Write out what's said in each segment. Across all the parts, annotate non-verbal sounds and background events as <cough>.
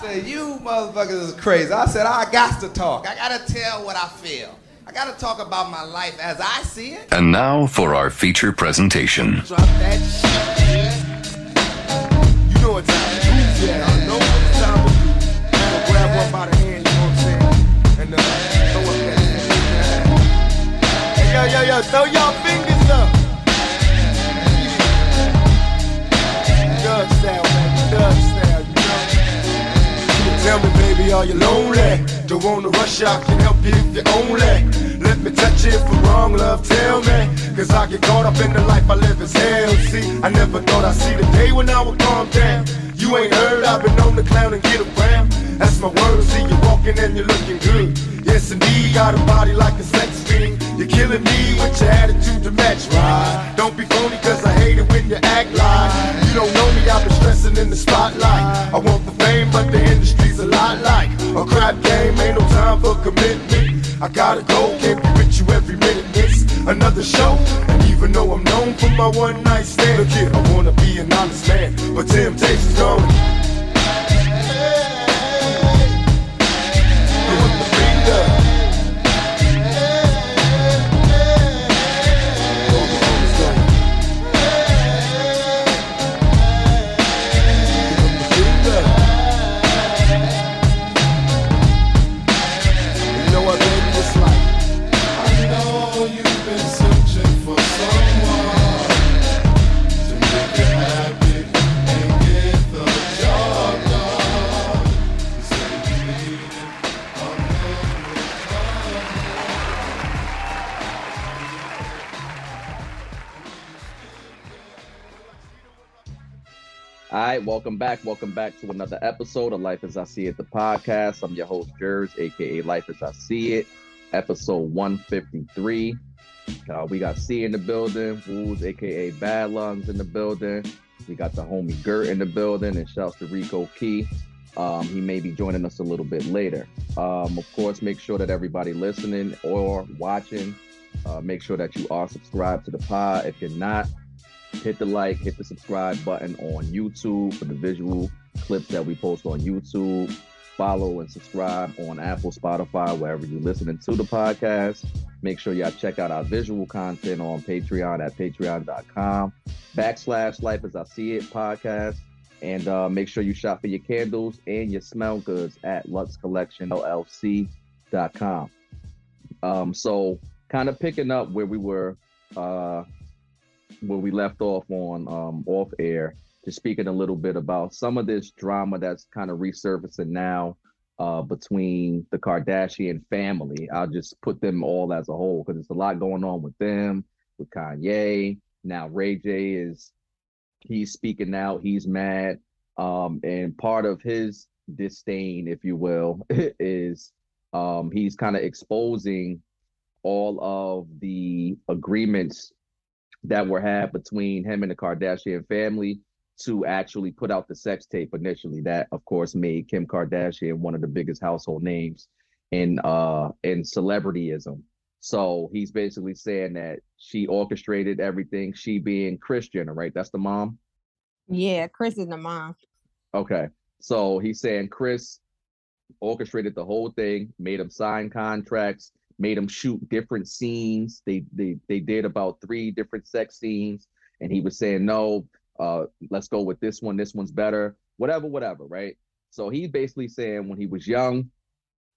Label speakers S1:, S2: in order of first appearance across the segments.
S1: said, you motherfuckers is crazy. I said, I got to talk. I got to tell what I feel. I got to talk about my life as I see it.
S2: And now for our feature presentation.
S1: Drop that shit.
S3: You know what time it is. Yeah, I know what time it is. So grab one by the hand, you know what I'm saying? And uh, throw up that Hey, yo, yo, yo, throw y'all fingers up. Doug style, man. Doug style, you know? Tell me, baby, are you lonely? Don't wanna rush out, can help you if you only. Let me touch you for wrong, love, tell me. Cause I get caught up in the life I live as hell. See, I never thought I'd see the day when I would calm down. You ain't heard, I've been on the clown and get around. That's my word, see you walking and you're looking good. Yes, indeed, got a body like a sex fiend. You're killing me with your attitude to match, right? Don't be phony, cause I hate it when you act like you don't know me, I've been stressing in the spotlight. I want the fame, but the industry's a lot like a crap game, ain't no time for commitment. I gotta go, can't be with you every minute, miss another show. And even though I'm known for my one night stand, look here, I wanna be an honest man, but temptation's going.
S4: Right, welcome back. Welcome back to another episode of Life as I See It, the podcast. I'm your host, Jerz, aka Life as I See It, episode 153. Uh, we got C in the building, Wooz, aka Bad Lungs, in the building. We got the homie Gert in the building, and shouts to Rico Key. Um, he may be joining us a little bit later. Um, of course, make sure that everybody listening or watching, uh, make sure that you are subscribed to the pod. If you're not, hit the like, hit the subscribe button on YouTube for the visual clips that we post on YouTube. Follow and subscribe on Apple, Spotify, wherever you're listening to the podcast. Make sure y'all check out our visual content on Patreon at patreon.com backslash life as I see it podcast. And uh, make sure you shop for your candles and your smell goods at luxcollectionllc.com. Um, so kind of picking up where we were uh, where we left off on um, off air, just speaking a little bit about some of this drama that's kind of resurfacing now uh, between the Kardashian family. I'll just put them all as a whole because there's a lot going on with them, with Kanye. Now Ray J is he's speaking out, he's mad. Um, and part of his disdain, if you will, <laughs> is um, he's kind of exposing all of the agreements that were had between him and the Kardashian family to actually put out the sex tape initially. That of course made Kim Kardashian one of the biggest household names in uh in celebrityism. So he's basically saying that she orchestrated everything, she being Christian, right? That's the mom.
S5: Yeah, Kris is the mom.
S4: Okay. So he's saying Kris orchestrated the whole thing, made him sign contracts, made him shoot different scenes. They they they did about three different sex scenes, and he was saying no, uh, let's go with this one. This one's better. Whatever, whatever, right? So he's basically saying when he was young,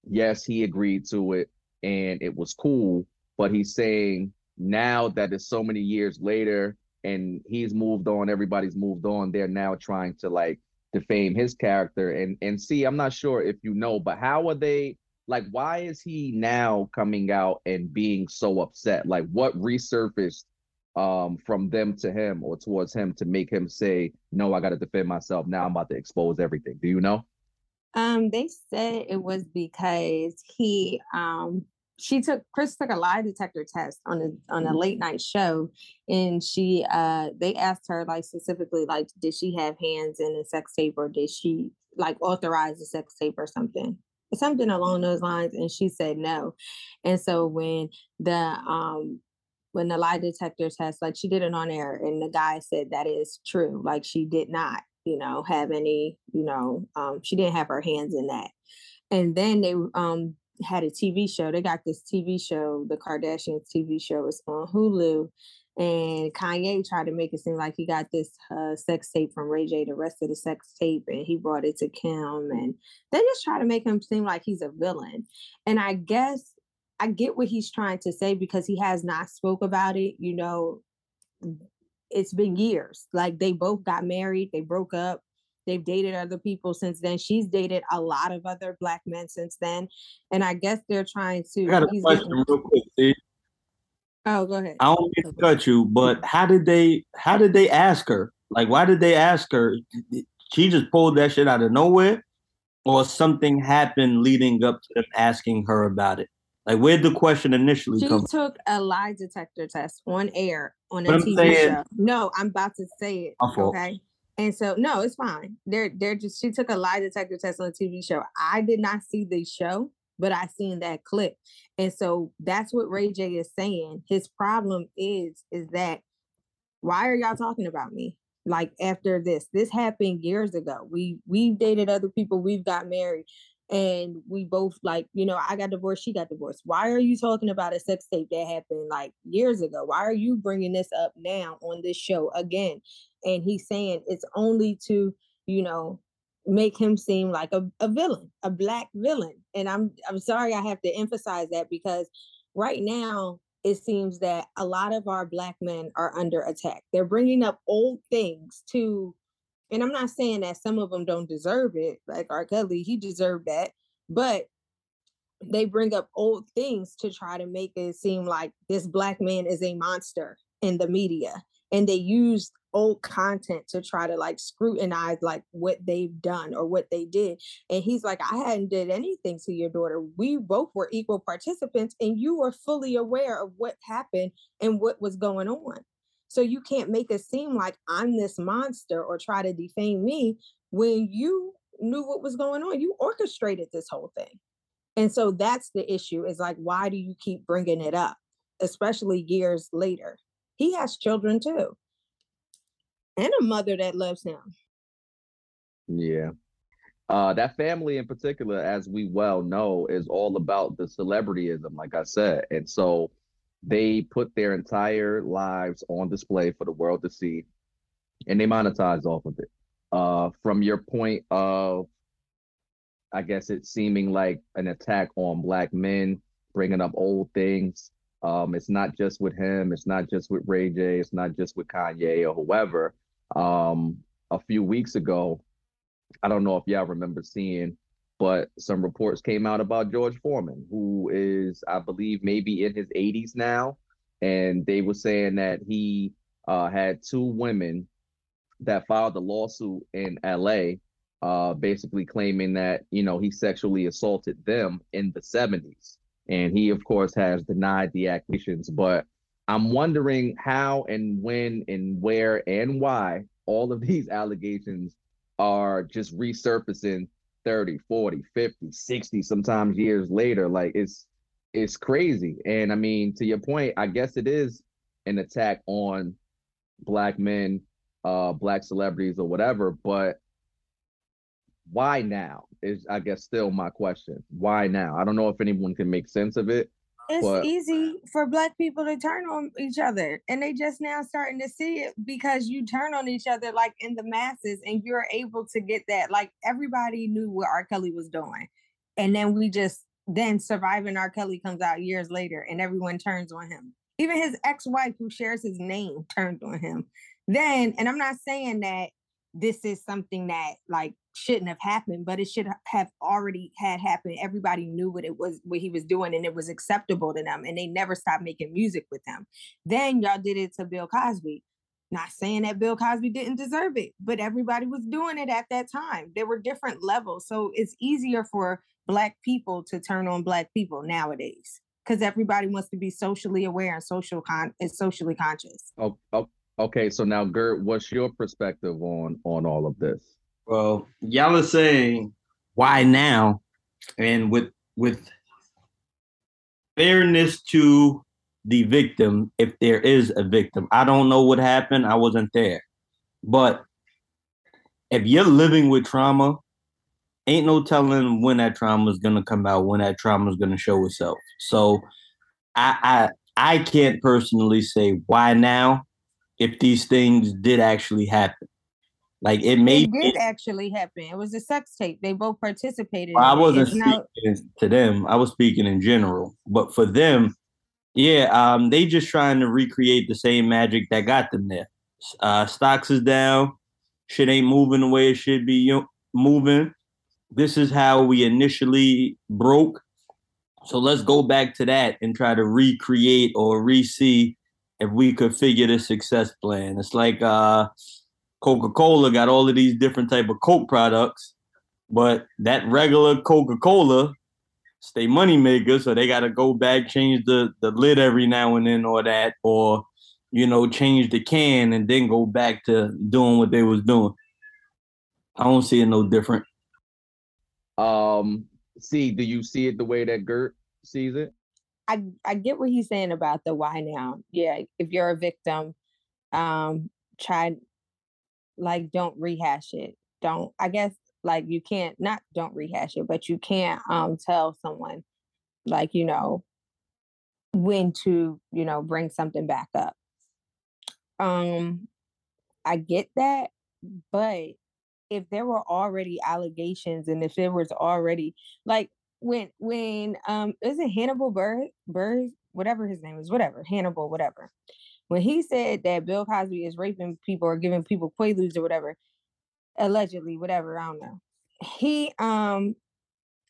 S4: yes, he agreed to it, and it was cool. But he's saying now that it's so many years later, and he's moved on, everybody's moved on. They're now trying to like defame his character and and see. I'm not sure if you know, but how are they? Like why is he now coming out and being so upset? Like what resurfaced um from them to him or towards him to make him say no i got to defend myself. Now i'm about to expose everything. Do you know?
S5: Um, they said it was because he um she took Kris took a lie detector test on a on a late night show and she uh they asked her like specifically like did she have hands in a sex tape or did she like authorize a sex tape or something something along those lines and she said no and so when the um when the lie detector test like she did it on air and the guy said that is true like she did not you know, have any, you know, um, she didn't have her hands in that. And then they um had a TV show. They got this TV show, the Kardashians TV show is on Hulu. And Kanye tried to make it seem like he got this uh, sex tape from Ray J, the rest of the sex tape, and he brought it to Kim. And they just try to make him seem like he's a villain. And I guess I get what he's trying to say because he has not spoke about it. You know, it's been years. Like they both got married, they broke up, they've dated other people since then. She's dated a lot of other black men since then. And I guess they're trying to
S6: I got a question
S5: getting-
S6: real quick. See,
S5: Oh, go ahead.
S6: I don't mean to cut you, but how did they? How did they ask her? Like, why did they ask her? She just pulled that shit out of nowhere, or something happened leading up to them asking her about it? Like, where'd the question initially
S5: She
S6: come?
S5: took a lie detector test on air on a
S6: But I'm
S5: TV
S6: saying-
S5: show. No, I'm about to say it.
S6: My fault.
S5: Okay. And so no, it's fine. They're they're just she took a lie detector test on a TV show. I did not see the show, but I seen that clip. And so that's what Ray J is saying. His problem is is that why are y'all talking about me? Like after this, this happened years ago. We we've dated other people, we've got married, and we both like, you know, I got divorced, she got divorced. Why are you talking about a sex tape that happened like years ago? Why are you bringing this up now on this show again? And he's saying it's only to, you know, make him seem like a, a villain, a black villain. And I'm I'm sorry I have to emphasize that because right now it seems that a lot of our black men are under attack. They're bringing up old things to, and I'm not saying that some of them don't deserve it, like R. Kelly, he deserved that, but they bring up old things to try to make it seem like this black man is a monster in the media. And they use old content to try to like scrutinize like what they've done or what they did. And he's like, I hadn't did anything to your daughter. We both were equal participants and you were fully aware of what happened and what was going on. So you can't make it seem like I'm this monster or try to defame me when you knew what was going on. You orchestrated this whole thing. And so that's the issue is like, why do you keep bringing it up, especially years later? He has children too, and a mother that loves him.
S4: Yeah. Uh, that family in particular, as we well know, is all about the celebrityism, like I said. And so they put their entire lives on display for the world to see, and they monetize off of it. Uh, from your point of, I guess it's seeming like an attack on black men, bringing up old things. Um, it's not just with him, it's not just with Ray J, it's not just with Kanye or whoever. Um, a few weeks ago, I don't know if y'all remember seeing, but some reports came out about George Foreman, who is, I believe, maybe in his 80s now. And they were saying that he uh, had two women that filed a lawsuit in LA, uh, basically claiming that, you know, he sexually assaulted them in the 70s. And he, of course, has denied the accusations. But I'm wondering how and when and where and why all of <laughs> these allegations are just resurfacing 30 40 50 60 sometimes years later. Like it's it's crazy. And i mean to your point i guess it is an attack on black men uh black celebrities or whatever but why now is i guess still my question. Why now? I don't know if anyone can make sense of it
S5: It's
S4: But-
S5: easy for black people to turn on each other, and they just now starting to see it because you turn on each other like in the masses, and you're able to get that. Like everybody knew what R. Kelly was doing, and then we just then surviving R. Kelly comes out years later, and everyone turns on him. Even his ex-wife, who shares his name, turned on him. Then, and I'm not saying that this is something that like shouldn't have happened, but it should have already had happened. Everybody knew what it was, what he was doing, and it was acceptable to them, and they never stopped making music with him. Then y'all did it to Bill Cosby. Not saying that Bill Cosby didn't deserve it, but everybody was doing it at that time. There were different levels, so it's easier for black people to turn on black people nowadays because everybody wants to be socially aware and social con and socially conscious.
S4: oh, oh, okay so now gert what's your perspective on on all of this
S6: Well, y'all are saying why now, and with with fairness to the victim, if there is a victim. I don't know what happened. I wasn't there, but if you're living with trauma, ain't no telling when that trauma is gonna come out, when that trauma is gonna show itself. So I I I can't personally say why now if these things did actually happen. Like it may
S5: It did actually happen. It was a sex tape. They both participated.
S6: I wasn't
S5: It's
S6: speaking to them. I was speaking in general. But for them, yeah, um, they just trying to recreate the same magic that got them there. Uh, stocks is down. Shit ain't moving the way it should be moving. This is how we initially broke. So let's go back to that and try to recreate or re-see if we could figure the success plan. It's like uh, Coca-Cola got all of these different type of Coke products, but that regular Coca-Cola stay money maker, so they gotta go back, change the, the lid every now and then or that, or you know, change the can and then go back to doing what they was doing. I don't see it no different.
S4: Um, see, do you see it the way that Gert sees it?
S5: I I get what he's saying about the why now. Yeah, if you're a victim, um, try like don't rehash it. Don't I guess like you can't not don't rehash it, but you can't um tell someone like you know when to you know bring something back up. Um, I get that, but if there were already allegations and if there was already like when when um is it Hannibal Burr Burr whatever his name is whatever Hannibal whatever when he said that Bill Cosby is raping people or giving people quaaludes or whatever allegedly whatever I don't know he um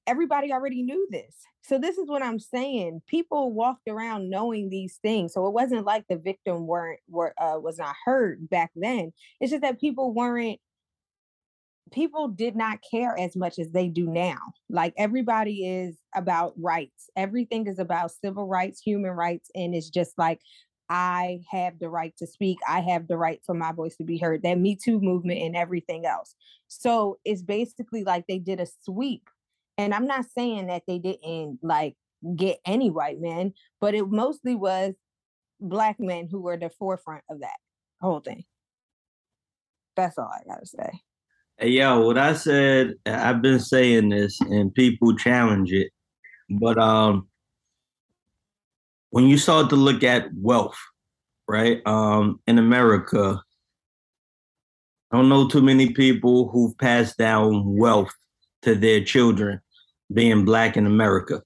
S5: everybody already knew this so this is what I'm saying people walked around knowing these things so it wasn't like the victim weren't were uh, was not heard back then it's just that people weren't people did not care as much as they do now. Like everybody is about rights. Everything is about civil rights, human rights, and it's just like I have the right to speak. I have the right for my voice to be heard. That Me Too movement and everything else. So it's basically like they did a sweep. And I'm not saying that they didn't like get any white men, but it mostly was black men who were the forefront of that whole thing. That's all I gotta say.
S6: Hey, yo, what I said, I've been saying this and people challenge it, but um, when you start to look at wealth, right, um, in America, I don't know too many people who've passed down wealth to their children being black in America.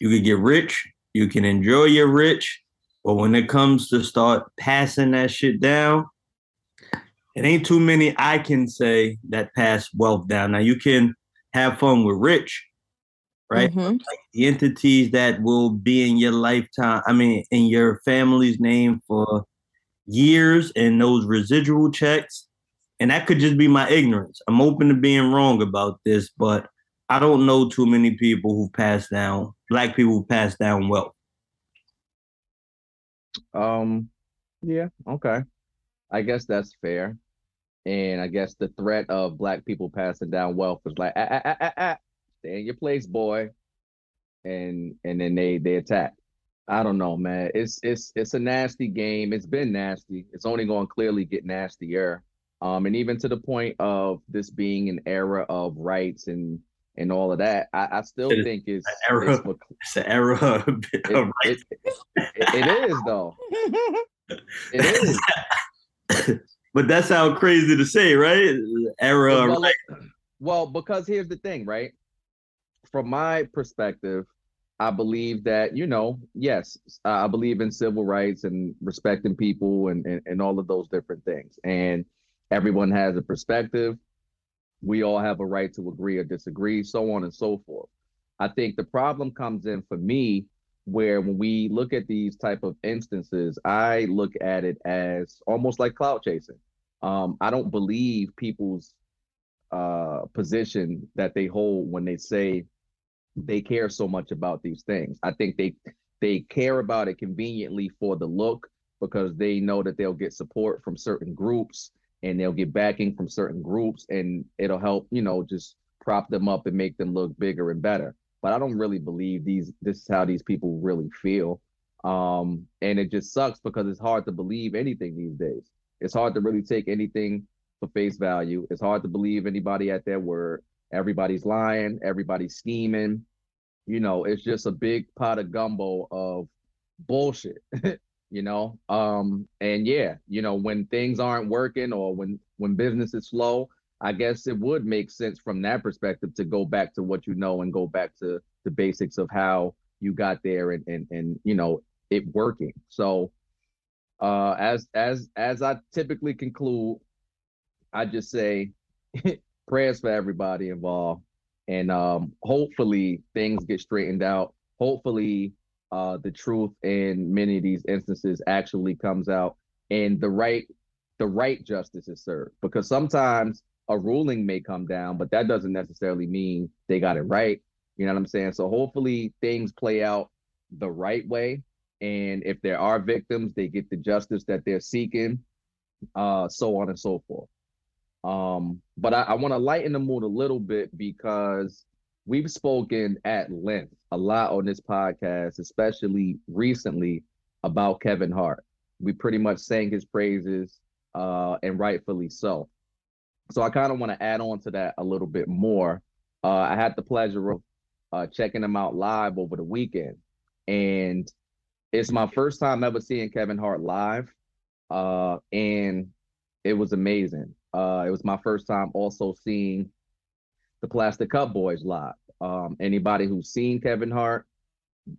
S6: You could get rich, you can enjoy your rich, but when it comes to start passing that shit down, it ain't too many I can say that pass wealth down. Now you can have fun with rich, right?
S5: Mhm.
S6: The entities that will be in your lifetime, I mean, in your family's name for years and those residual checks. And that could just be my ignorance. I'm open to being wrong about this, but I don't know too many people who pass down, black people who pass down wealth.
S4: Um, yeah, okay. I guess that's fair. And I guess the threat of black people passing down wealth is like, ah, ah, ah, ah, ah, stay in your place, boy. And and then they they attack. I don't know, man. It's it's it's a nasty game. It's been nasty. It's only going to clearly get nastier. Um, and even to the point of this being an era of rights and and all of that, I, I still think it's,
S6: era.
S4: it's <laughs>
S6: It's an era of
S4: it,
S6: of
S4: it, it, it is though. It <laughs> is.
S6: but that sounds crazy to say, right? Era of
S4: well, well, because here's the thing, right? From my perspective, I believe that, you know, yes, I believe in civil rights and respecting people and, and, and all of those different things. And everyone has a perspective. We all have a right to agree or disagree, so on and so forth. I think the problem comes in for me where when we look at these type of instances, I look at it as almost like cloud chasing. Um, I don't believe people's uh, position that they hold when they say they care so much about these things. I think they they care about it conveniently for the look because they know that they'll get support from certain groups and they'll get backing from certain groups and it'll help, you know, just prop them up and make them look bigger and better. But I don't really believe these this is how these people really feel. Um, and it just sucks because it's hard to believe anything these days. It's hard to really take anything for face value. It's hard to believe anybody at their word. Everybody's lying, everybody's scheming. You know, it's just a big pot of gumbo of bullshit. <laughs> you know, um, and yeah, you know, when things aren't working or when when business is slow, I guess it would make sense from that perspective to go back to what you know and go back to the basics of how you got there and and and you know it working. So uh as as as I typically conclude, I just say <laughs> prayers for everybody involved and um hopefully things get straightened out. Hopefully uh the truth in many of these instances actually comes out and the right the right justice is served because sometimes a ruling may come down, but that doesn't necessarily mean they got it right. You know what I'm saying? So hopefully things play out the right way. And if there are victims, they get the justice that they're seeking, uh, so on and so forth. Um, but I, I want to lighten the mood a little bit because we've spoken at length a lot on this podcast, especially recently about Kevin Hart. We pretty much sang his praises, uh, and rightfully so. So I kind of want to add on to that a little bit more. Uh, I had the pleasure of uh, checking him out live over the weekend, and it's my first time ever seeing Kevin Hart live, uh, and it was amazing. Uh, it was my first time also seeing the Plastic Cup Boys live. Um, anybody who's seen Kevin Hart,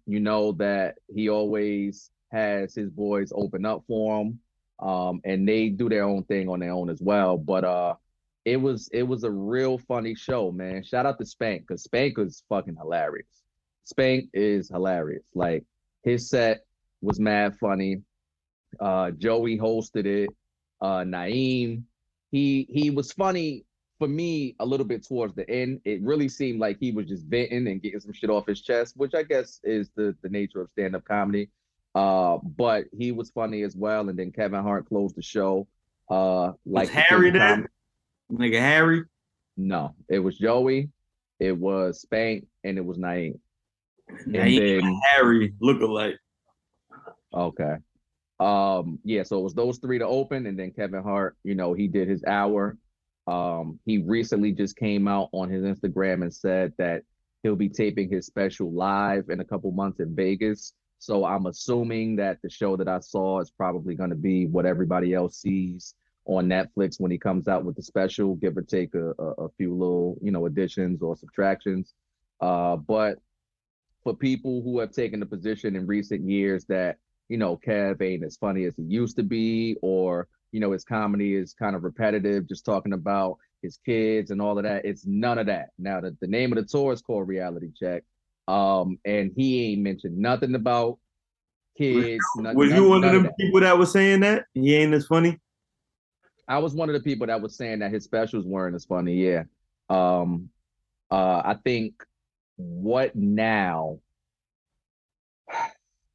S4: you know that he always has his boys open up for him, um, and they do their own thing on their own as well. But uh, it was it was a real funny show, man. Shout out to Spank because Spank was fucking hilarious. Spank is hilarious. Like his set was mad funny. Uh, Joey hosted it. Uh, Naeem, he he was funny for me a little bit towards the end. It really seemed like he was just venting and getting some shit off his chest, which I guess is the the nature of stand up comedy. Uh, but he was funny as well. And then Kevin Hart closed the show. Uh, like
S6: Was Harry there?
S4: Comedy.
S6: Nigga Harry.
S4: No, it was Joey, it was Spank, and it was Naeem. And
S6: Naeem
S4: then
S6: Harry look alike.
S4: okay. Um, yeah, so it was those three to open, and then Kevin Hart, you know, he did his hour. Um, he recently just came out on his Instagram and said that he'll be taping his special live in a couple months in Vegas. So I'm assuming that the show that I saw is probably going to be what everybody else sees on Netflix when he comes out with the special, give or take a, a, a few little, you know, additions or subtractions. Uh, but for people who have taken the position in recent years that, you know, Kev ain't as funny as he used to be, or, you know, his comedy is kind of repetitive, just talking about his kids and all of that. It's none of that. Now, the, the name of the tour is called Reality Check. Um, and he ain't mentioned nothing about kids.
S6: Was you one of them
S4: that.
S6: people that was saying that? He ain't as funny?
S4: I was one of the people that was saying that his specials weren't as funny. Yeah. Um, uh, I think what now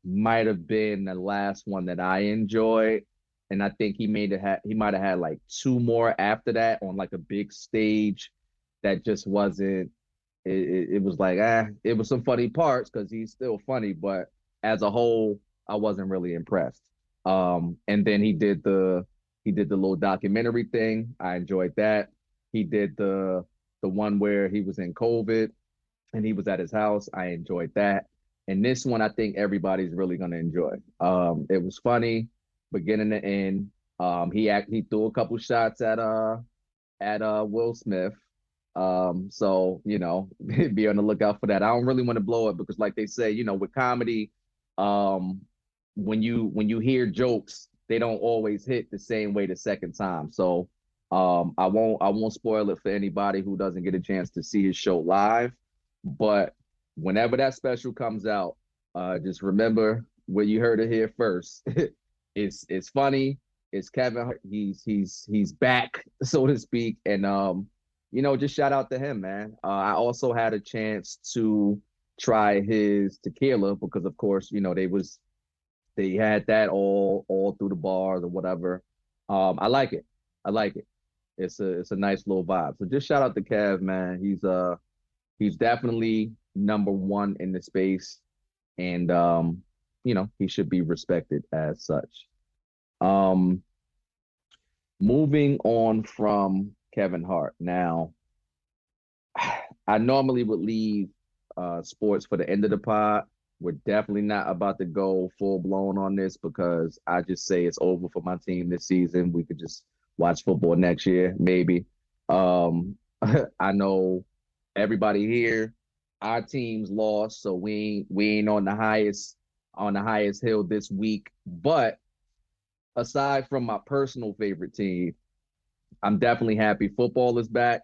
S4: might have been the last one that I enjoyed, and I think he made it. Ha- he might have had like two more after that on like a big stage that just wasn't. It, it, it was like ah, it was some funny parts because he's still funny, but as a whole, I wasn't really impressed. Um, and then he did the he did the little documentary thing. I enjoyed that. He did the the one where he was in COVID and he was at his house. I enjoyed that. And this one I think everybody's really gonna enjoy. Um, it was funny, beginning to end. Um, he act he threw a couple shots at uh at uh Will Smith. Um, so you know, <laughs> be on the lookout for that. I don't really want to blow it because, like they say, you know, with comedy, um, when you when you hear jokes, they don't always hit the same way the second time. So um, I won't I won't spoil it for anybody who doesn't get a chance to see his show live. But whenever that special comes out, uh, just remember where you heard it here first. <laughs> it's it's funny. It's Kevin. He's he's he's back, <laughs> so to speak. And um, you know, just shout out to him, man. Uh, I also had a chance to try his tequila because, of course, you know they was they had that all all through the bars or whatever. Um, I like it. I like it. It's a it's a nice little vibe. So just shout out to Kev, man. He's uh he's definitely number one in the space, and um, you know he should be respected as such. Um, moving on from Kevin Hart. Now, I normally would leave uh, sports for the end of the pod. We're definitely not about to go full blown on this because I just say it's over for my team this season. We could just watch football next year, maybe. Um, <laughs> I know everybody here, our teams lost, so we we ain't on the highest on the highest hill this week. But aside from my personal favorite team, I'm definitely happy football is back.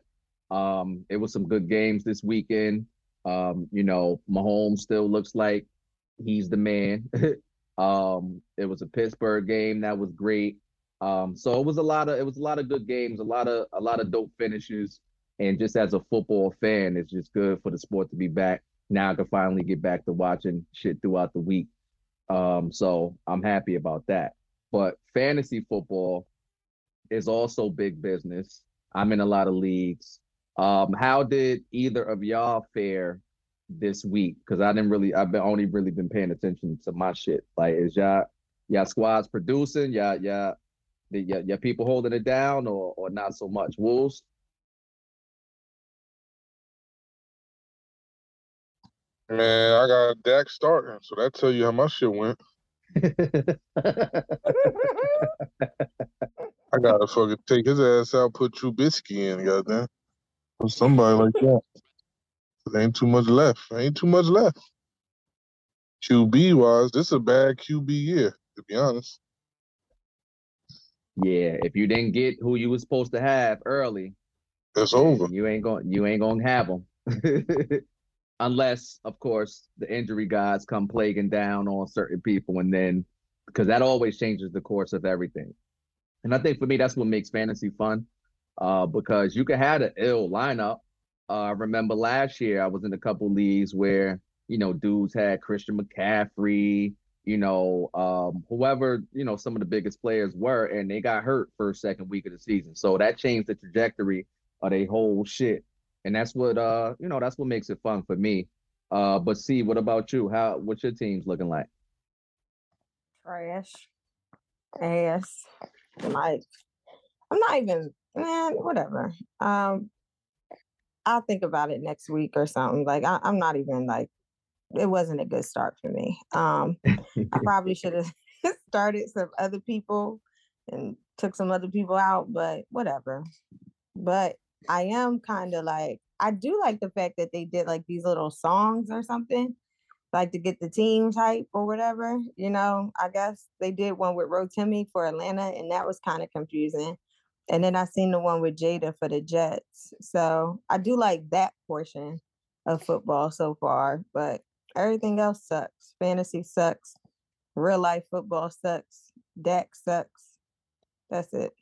S4: Um, it was some good games this weekend. Um, you know, Mahomes still looks like he's the man. <laughs> um, it was a Pittsburgh game that was great. Um, so it was a lot of it was a lot of good games, a lot of a lot of dope finishes. And just as a football fan, it's just good for the sport to be back. Now I can finally get back to watching shit throughout the week. Um, so I'm happy about that. But fantasy football is also big business. I'm in a lot of leagues. Um, how did either of y'all fare this week? Because I didn't really, I've been only really been paying attention to my shit. Like, is y'all y'all squads producing? Y'all y'all y'all, y'all people holding it down or or not so much? Wolves.
S7: Man, I got Dak starting, so that tell you how my shit went. <laughs> I gotta fucking take his ass out, put Trubisky in, goddamn. Or somebody like that. There ain't too much left. There ain't too much left. QB wise, this is a bad QB year, to be honest.
S4: yeah, if you didn't get who you was supposed to have early,
S7: It's over.
S4: you ain't going you ain't gonna have them. <laughs> Unless, of course, the injury gods come plaguing down on certain people, and then because that always changes the course of everything. And I think for me, that's what makes fantasy fun, uh, because you could have an ill lineup. Uh, I remember last year I was in a couple leagues where you know dudes had Christian McCaffrey, you know, um, whoever you know some of the biggest players were, and they got hurt first second week of the season. So that changed the trajectory of their whole shit and that's what uh you know that's what makes it fun for me. Uh, but see, what about you? How what's your team's looking like?
S5: Trash. Ass. Like, I'm not even, man, whatever. Um, I'll think about it next week or something. Like, I, I'm not even like, it wasn't a good start for me. Um, I <laughs> probably should have <laughs> started some other people and took some other people out, but whatever. But I am kind of like, I do like the fact that they did like these little songs or something, like to get the team hype or whatever. You know, I guess they did one with Rotimi for Atlanta, and that was kind of confusing. And then I seen the one with Jada for the Jets. So I do like that portion of football so far, but everything else sucks. Fantasy sucks. Real life football sucks. Dak sucks. That's it.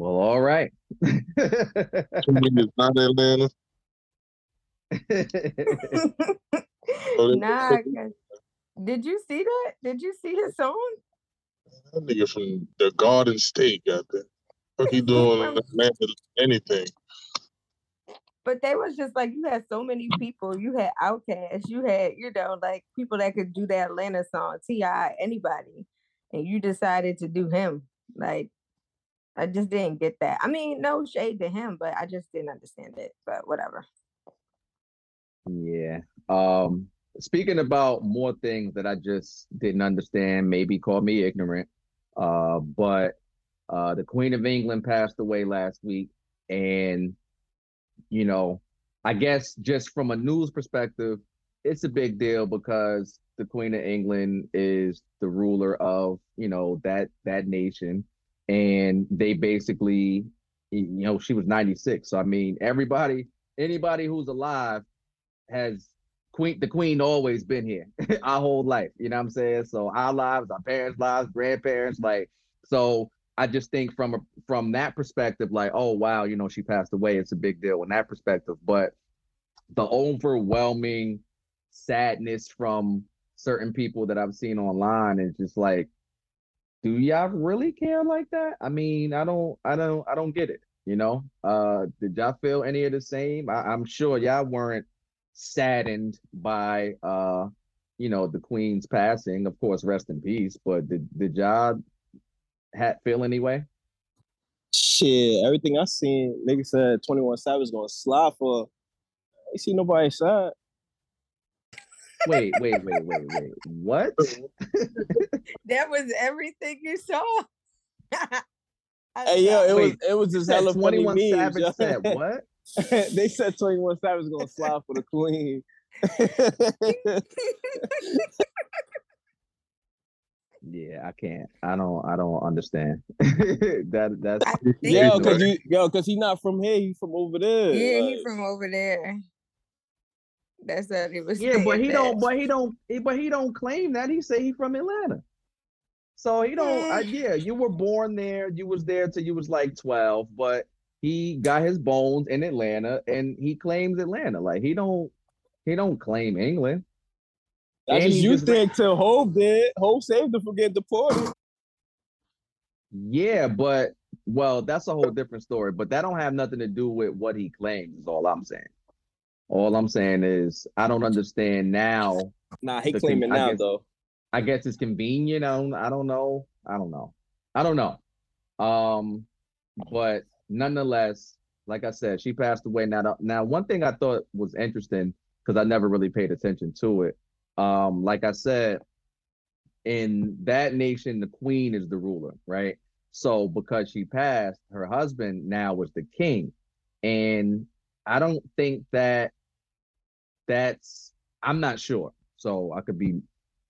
S4: Well, all right.
S7: Not Atlanta. They-
S5: nah, 'cause- did you see that? Did you see his song?
S7: That nigga from the Garden State got that. What he doing? <laughs> Anything.
S5: But they was just like you had so many people. You had Outkast. You had you know like people that could do that Atlanta song. T.I. anybody, and you decided to do him. Like I just didn't get that. I mean, no shade to him, but I just didn't understand it. But whatever.
S4: Yeah. Um, speaking about more things that I just didn't understand, maybe call me ignorant. Uh, but uh, the Queen of England passed away last week, and you know, I guess just from a news perspective, it's a big deal because the Queen of England is the ruler of you know that that nation, and they basically, you know, she was 96. So I mean, everybody, anybody who's alive has queen the queen always been here <laughs> our whole life you know what i'm saying so our lives our parents lives grandparents like so i just think from a, from that perspective like oh wow you know she passed away it's a big deal in that perspective but the overwhelming sadness from certain people that i've seen online is just like do y'all really care like that i mean i don't i don't i don't get it you know uh did y'all feel any of the same I, i'm sure y'all weren't saddened by uh you know the queen's passing of course rest in peace but did did y'all hat feel anyway?
S8: Shit, everything I seen, nigga said 21 Savage gonna slide for. I ain't see nobody side.
S4: Wait, wait, wait, wait, wait. What? <laughs>
S5: That was everything you saw. <laughs> I
S8: Hey yo,
S5: saw-
S8: it was it was just
S4: Said
S8: hella funny
S4: 21
S8: memes.
S4: Savage
S8: yo.
S4: said <laughs> what?
S8: they said 21 Savage was gonna slide for the queen.
S4: Yeah, I can't. I don't. I don't understand. that that's
S5: I think
S8: yo, cause you yo, cause he not from here, he from over there.
S5: Yeah,
S8: like-
S5: he from over there. That's what it was.
S4: yeah, but he
S5: that.
S4: don't. But he don't. But he don't claim that. He say he from Atlanta. So he don't. Uh,
S5: Eh.
S4: yeah, you were born there. You was there till you was like twelve. But he got his bones in Atlanta, and he claims Atlanta. Like he don't. He don't claim England.
S8: That's
S4: And
S8: just you
S4: just-
S8: think till Hov did. Hov saved him from getting deported.
S4: Yeah, but well, that's a whole different story. But that don't have nothing to do with what he claims. Is all I'm saying. All I'm saying is I don't understand now.
S8: Nah, he claiming
S4: con- I
S8: now
S4: guess-
S8: though.
S4: I guess it's convenient. I don't. I don't know. I don't know. I don't know. Um, but nonetheless, like I said, she passed away. Now, now one thing I thought was interesting because I never really paid attention to it. Um, like I said, in that nation, the queen is the ruler, right? So because she passed, her husband now was the king, and I don't think that that's. I'm not sure. So I could be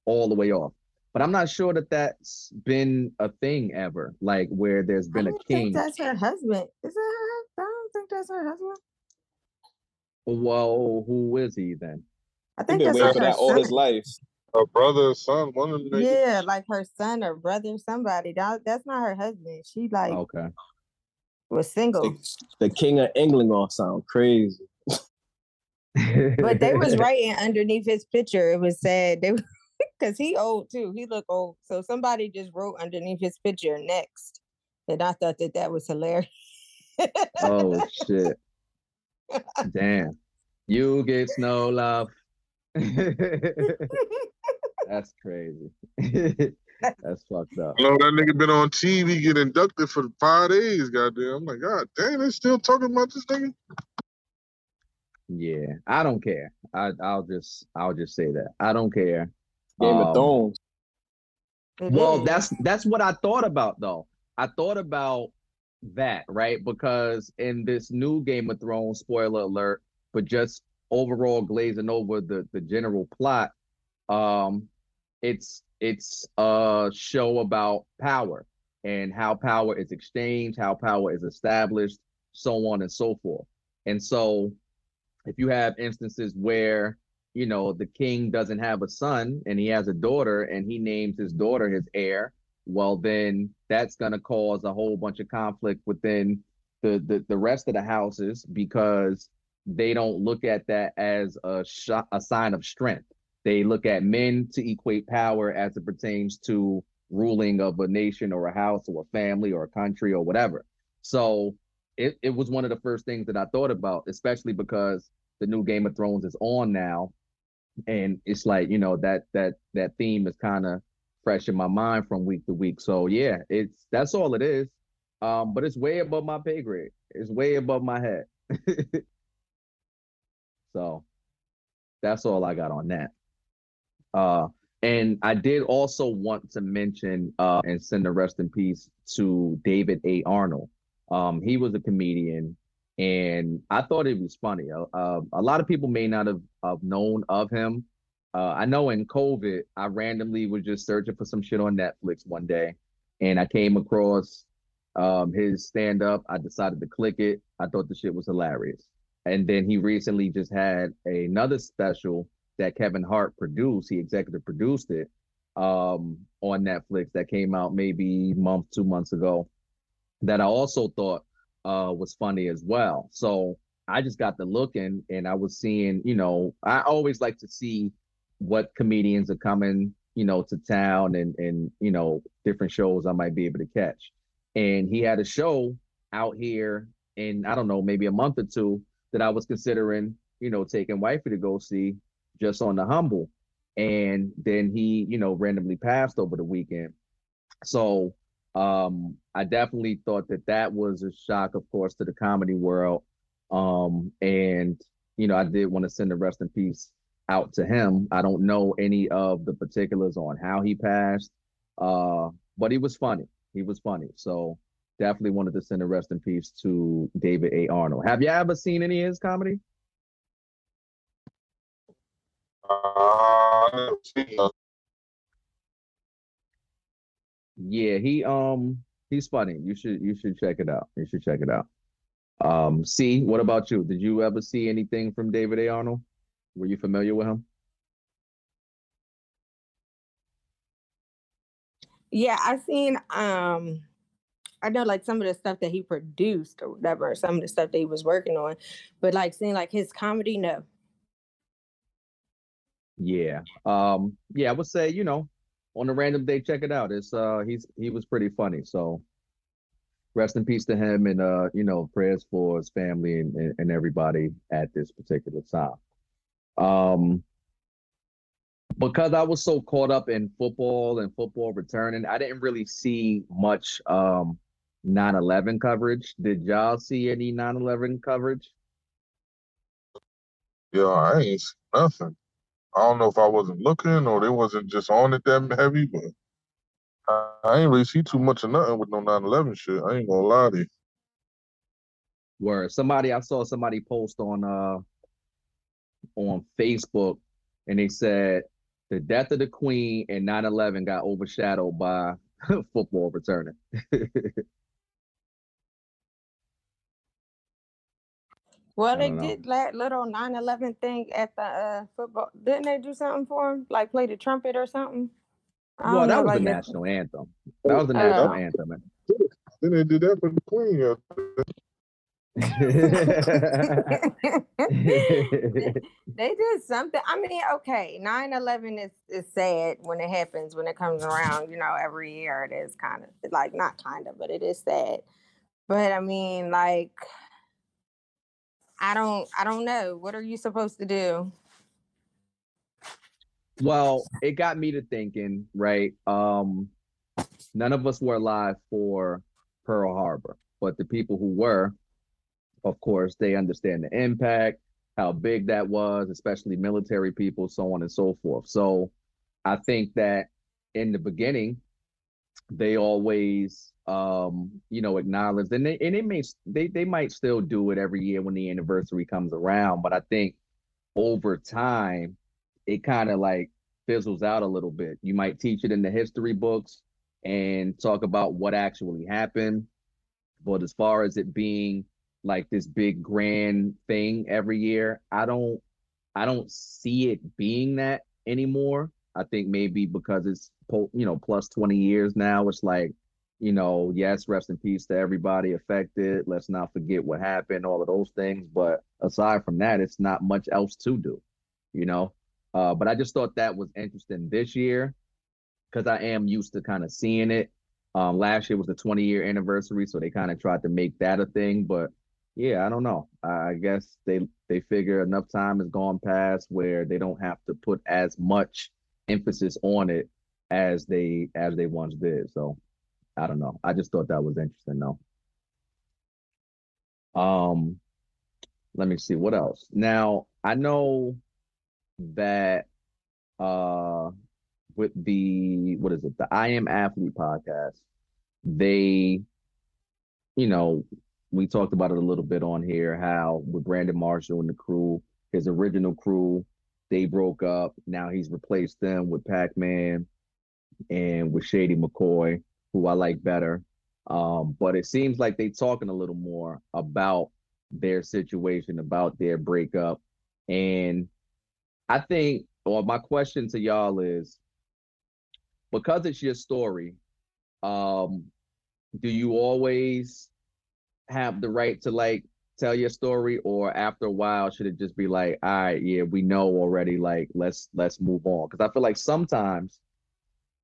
S4: all the way off. But I'm not sure that that's been a thing ever, like where there's been a king.
S5: think that's her husband. Is it her? I don't think that's her husband.
S4: Well, who is he then?
S5: I
S8: He
S5: think
S8: been
S5: that's
S8: waiting for
S5: her
S8: that all his life.
S7: A brother, son, one of them.
S5: Yeah, like her son or brother, somebody. That, that's not her husband. She like
S4: Okay.
S5: was single,
S8: The, the king of England gonna sound crazy.
S5: But they was <laughs> writing underneath his picture. It was said they because <laughs> he old too. He look old. So somebody just wrote underneath his picture next, and I thought that that was hilarious.
S4: oh shit. <laughs> Damn. You get no love. That's crazy. That's fucked up.
S7: I know that nigga been on TV get inducted for five days, goddamn. I'm like, God damn, they still talking about this nigga?
S4: Yeah, I don't care. I I'll just I'll just say that. I don't care.
S8: Game
S4: Um,
S8: of Thrones.
S4: Well, that's that's what I thought about though. I thought about that, right? Because in this new Game of Thrones, spoiler alert, but just overall glazing over the the general plot, um, it's it's a show about power and how power is exchanged, how power is established, so on and so forth. And so if you have instances where you know the king doesn't have a son and he has a daughter and he names his daughter his heir well then that's going to cause a whole bunch of conflict within the, the the rest of the houses because they don't look at that as a sh- a sign of strength. They look at men to equate power as it pertains to ruling of a nation or a house or a family or a country or whatever. So it, it was one of the first things that I thought about, especially because the new Game of Thrones is on now. And it's like, you know, that that that theme is kind of fresh in my mind from week to week. So yeah, it's that's all it is. Um, but it's way above my pay grade. It's way above my head. <laughs> so that's all I got on that. Uh and I did also want to mention uh and send a rest in peace to David A. Arnold. Um, he was a comedian, and I thought it was funny. Uh, a lot of people may not have, have known of him. Uh, I know in COVID, I randomly was just searching for some shit on Netflix one day, and I came across um, his stand up. I decided to click it. I thought the shit was hilarious. And then he recently just had another special that Kevin Hart produced. He executive produced it um, on Netflix that came out maybe month, two months ago that I also thought uh, was funny as well. So I just got to looking and I was seeing, you know, I always like to see what comedians are coming, you know, to town and and you know different shows I might be able to catch. And he had a show out here in I don't know maybe a month or two that I was considering, you know, taking wifey to go see just on the humble. And then he, you know, randomly passed over the weekend. So Um, I definitely thought that that was a shock, of course, to the comedy world. Um, and you know, I did want to send a rest in peace out to him. I don't know any of the particulars on how he passed, uh, but he was funny. He was funny. So definitely wanted to send a rest in peace to David A. Arnold. Have you ever seen any of his comedy?
S7: Uh,
S4: Yeah, he um he's funny. You should you should check it out. You should check it out. Um, see, what about you? Did you ever see anything from David A. Arnold? Were you familiar with him?
S5: Yeah, I seen um I know like some of the stuff that he produced or whatever, some of the stuff that he was working on, but like seeing like his comedy, no.
S4: Yeah. Um, yeah, I would say, you know, on a random day, check it out. It's uh he's he was pretty funny. So rest in peace to him and uh, you know, prayers for his family and, and, everybody at this particular time. Um because I was so caught up in football and football returning, I didn't really see much um 9/11 coverage. Did y'all see any 9/11 coverage?
S7: Yeah, I ain't nothing. I don't know if I wasn't looking or they wasn't just on it that heavy, but I, I ain't really see too much of nothing with no 9/11 shit. I ain't gonna lie to you.
S4: Where somebody I saw somebody post on uh on Facebook and they said the death of the queen and 9-11 got overshadowed by <laughs> football returning. <laughs>
S5: Well, they
S4: know.
S5: did that little 9/11 thing at the uh football. Didn't they do something for him? Like play the trumpet or something? I
S4: well, that
S5: know,
S4: was the
S5: like if-
S4: national anthem. That was the
S5: Oh.
S4: national anthem. man. <laughs>
S7: Then they did that for the queen. <laughs>
S5: They did something. I mean, okay, 9-11 is, is sad when it happens, when it comes around, you know, every year it is kind of like not kind of, but it is sad. But I mean, like, I don't I don't know. What are you supposed to do?
S4: Well, it got me to thinking, right? Um, none of us were alive for Pearl Harbor, but the people who were, of course, they understand the impact, how big that was, especially military people, so on and so forth. So I think that in the beginning, they always um, you know, acknowledged and they and they may they they might still do it every year when the anniversary comes around, but I think over time it kind of like fizzles out a little bit. You might teach it in the history books and talk about what actually happened. But as far as it being like this big grand thing every year, I don't I don't see it being that anymore. I think maybe because it's you know plus 20 years now, it's like you know, yes, rest in peace to everybody affected. Let's not forget what happened, all of those things. But aside from that, it's not much else to do, you know. Uh, but I just thought that was interesting this year because I am used to kind of seeing it. Um, last year was the 20 year anniversary, so they kind of tried to make that a thing. But yeah, I don't know. I guess they they figure enough time has gone past where they don't have to put as much emphasis on it as they as they once did. So I don't know. I just thought that was interesting though. Um, let me see what else. Now I know that uh with the what is it, the I Am Athlete podcast, they, you know, we talked about it a little bit on here, how with Brandon Marshall and the crew, his original crew, they broke up. Now he's replaced them with Pac-Man and with Shady McCoy who I like better. Um, but it seems like they talking a little more about their situation, about their breakup. And I think, or my question to y'all is, because it's your story, um, do you always have the right to like tell your story, or after a while should it just be like, all right, yeah, we know already, like let's let's move on? Because I feel like sometimes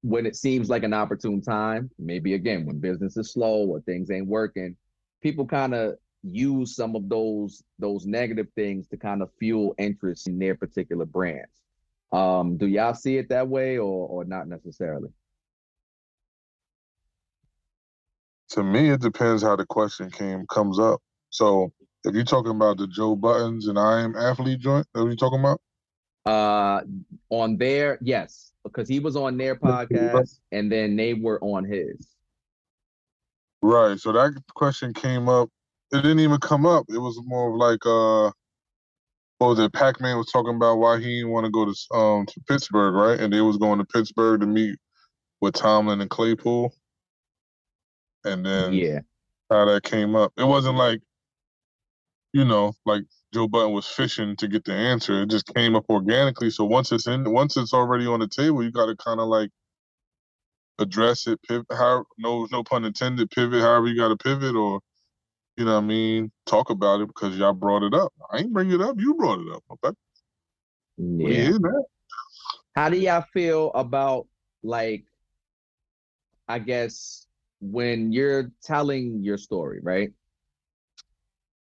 S4: when it seems like an opportune time, maybe again when business is slow or things ain't working, people kind of use some of those those negative things to kind of fuel interest in their particular brands. Um, do y'all see it that way or or not necessarily?
S7: to me, it depends how the question came comes up. So if you're talking about the Joe Buddens and I am athlete joint, that what you talking about?
S4: Uh, on their yes, because he was on their podcast, and then they were on his.
S7: Right. So that question came up. It didn't even come up. It was more of like uh what was it? Pac Man was talking about why he didn't want to go to um to Pittsburgh, right? And they was going to Pittsburgh to meet with Tomlin and Claypool. And then
S4: Yeah,
S7: how that came up. It wasn't like, you know, like Joe Budden was fishing to get the answer. It just came up organically. So once it's in, once it's already on the table, you got to kind of like address it. Pivot, how no no pun intended. Pivot however you got to pivot, or you know what I mean. Talk about it because y'all brought it up. I ain't bring it up. You brought it up. Okay.
S4: Yeah. How do y'all feel about like I guess when you're telling your story, right?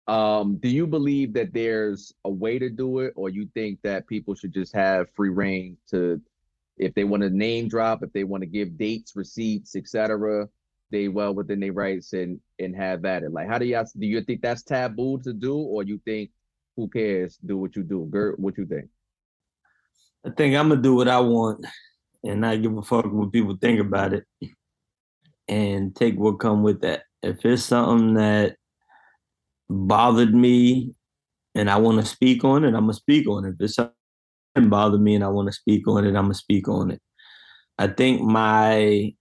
S4: Um, do you believe that there's a way to do it, or you think that people should just have free reign to if they want to name drop, if they want to give dates, receipts, etc., they well within their rights and and have at it. Like how do y'all do you think that's taboo to do, or you think who cares? Do what you do. Jerz, what you think?
S6: I think I'm gonna do what I want and not give a fuck what people think about it and take what come with that. If it's something that bothered me and I want to speak on it, I'm gonna speak on it. If it's something bothered me and I want to speak on it, I'm gonna speak on it. I think my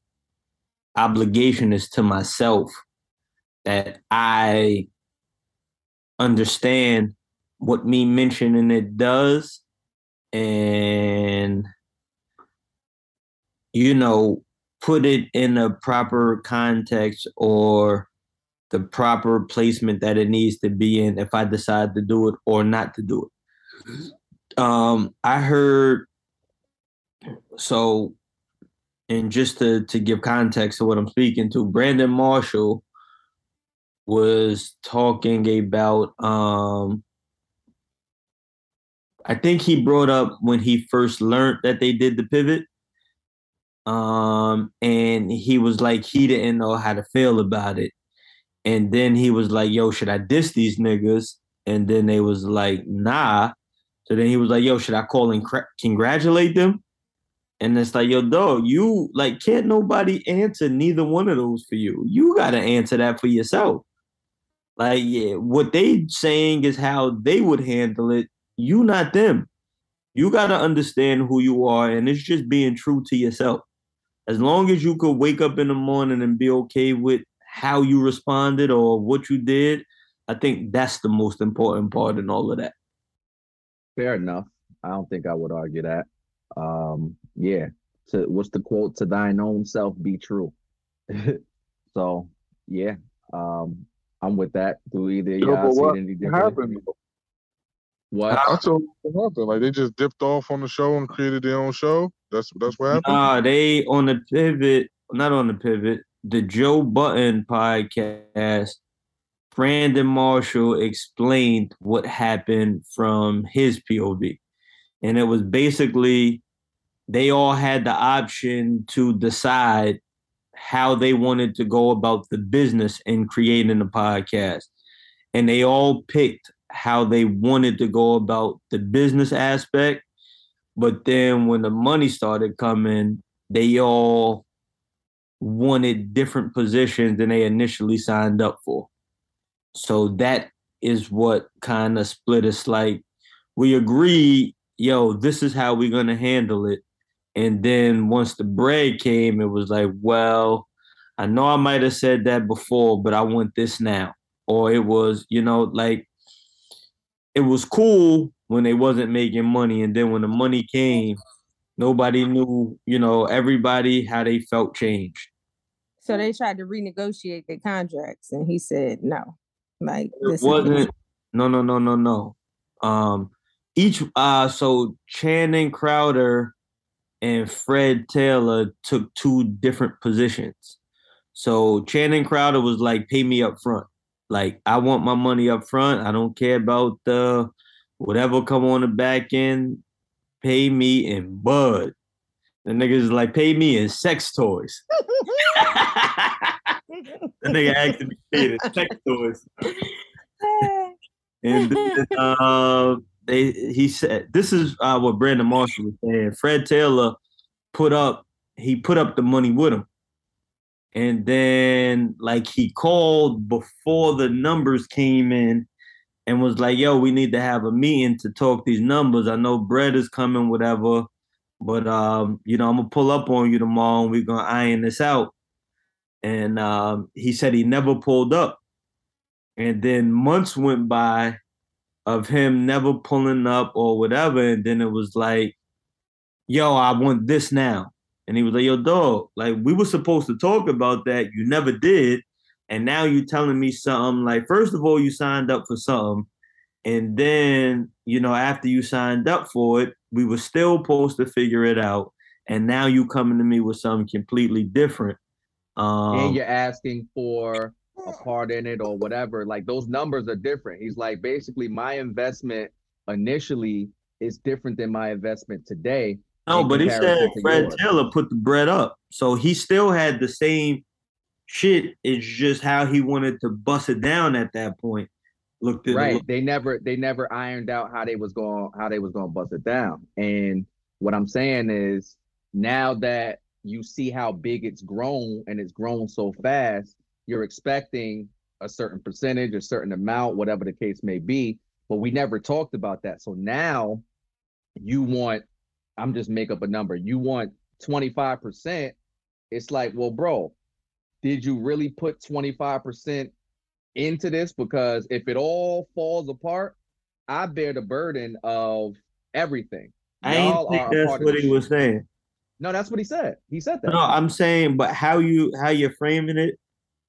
S6: obligation is to myself that I understand what me mentioning it does and you know put it in a proper context or the proper placement that it needs to be in if I decide to do it or not to do it. Um, I heard so and just to to give context to what I'm speaking to, Brandon Marshall was talking about um I think he brought up when he first learned that they did the pivot. Um, and he was like, he didn't know how to feel about it. And then he was like, yo, should I diss these niggas? And then they was like, nah. So then he was like, yo, should I call and congratulate them? And it's like, yo, dog, you like can't nobody answer neither one of those for you. You gotta answer that for yourself. Like, yeah, what they saying is how they would handle it. You not them. You gotta understand who you are, and it's just being true to yourself. As long as you could wake up in the morning and be okay with how you responded or what you did, I think that's the most important part in all of that.
S4: Fair enough. I don't think I would argue that. Um, yeah. To what's the quote? To thine own self be true. <laughs> so yeah. Um, I'm with that. Do either of y'all
S7: but
S4: see
S7: what
S4: it any different?
S7: happened?
S4: What?
S7: That's what happened. Like they just dipped off on the show and created their own show. That's that's what happened.
S6: Nah, they on the pivot, not on the pivot, the Joe Budden podcast. Brandon Marshall explained what happened from his POV. And it was basically they all had the option to decide how they wanted to go about the business in creating the podcast. And they all picked how they wanted to go about the business aspect. But then when the money started coming, they all wanted different positions than they initially signed up for. So that is what kind of split us like we agreed, yo, this is how we're gonna handle it. And then once the bread came, it was like, well, I know I might have said that before, but I want this now. Or it was, you know, like it was cool when they wasn't making money. And then when the money came, nobody knew, you know, everybody how they felt changed.
S5: So they tried to renegotiate their contracts, and he said no. Like
S6: It
S5: is-
S6: wasn't no no no no no. Um each uh so Channing Crowder and Fred Taylor took two different positions. So Channing Crowder was like, pay me up front. Like I want my money up front. I don't care about the whatever come on the back end. Pay me in bud. The niggas like, pay me in sex toys. <laughs> The nigga actually paid a check to us. And then, uh, they he said this is uh, what Brandon Marshall was saying. Fred Taylor put up he put up the money with him. And then like he called before the numbers came in and was like, yo, we need to have a meeting to talk these numbers. I know bread is coming, whatever. But um, you know, I'm gonna pull up on you tomorrow and we're gonna iron this out. And um, he said he never pulled up. And then months went by of him never pulling up or whatever. And then it was like, yo, I want this now. And he was like, yo, dog, like we were supposed to talk about that. You never did. And now you're telling me something like, first of all, you signed up for something. And then, you know, after you signed up for it, we were still supposed to figure it out. And now you coming to me with something completely different. Um,
S4: and you're asking for a part in it or whatever. Like those numbers are different. He's like, basically, my investment initially is different than my investment today.
S6: No,
S4: in
S6: but he said Fred
S4: yours.
S6: Taylor put the bread up. So he still had the same shit. It's just how he wanted to bust it down at that point. Looked at
S4: right. they never they never ironed out how they was going how they was going to bust it down. And what i'm saying is now that you see how big it's grown and it's grown so fast you're expecting a certain percentage a certain amount whatever the case may be. But we never talked about that. So now you want i'm just make up a number. You want 25% it's like well bro did you really put 25% into this because if it all falls apart, I bear the burden of everything.
S6: I
S4: Y'all
S6: think that's what he was saying.
S4: No, that's what he said. He said that.
S6: No, I'm saying, but how you how you're framing it,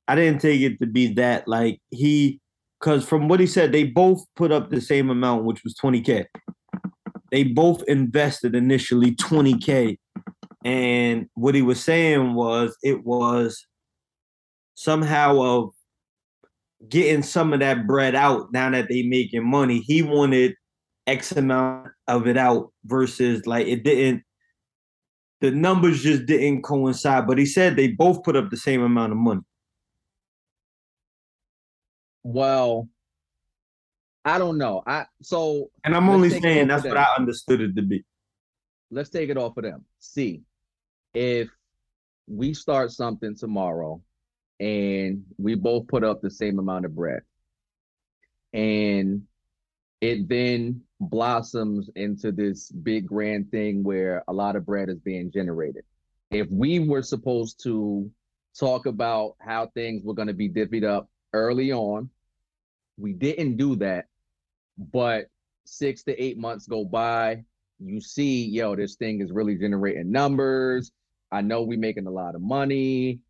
S6: I didn't take it to be that like he because from what he said, they both put up the same amount, which was 20k. They both invested initially 20k. And what he was saying was it was somehow of getting some of that bread out now that they making money. He wanted X amount of it out versus like it didn't the numbers just didn't coincide. But he said they both put up the same amount of money.
S4: Well, I don't know. I so
S6: And I'm only saying that's what. I understood it to be.
S4: let's take it off of them. See, if we start something tomorrow and we both put up the same amount of bread and it then blossoms into this big grand thing where a lot of bread is being generated. If we were supposed to talk about how things were going to be divvied up early on, we didn't do that, but six to eight months go by, you see, yo, this thing is really generating numbers. I know we're making a lot of money.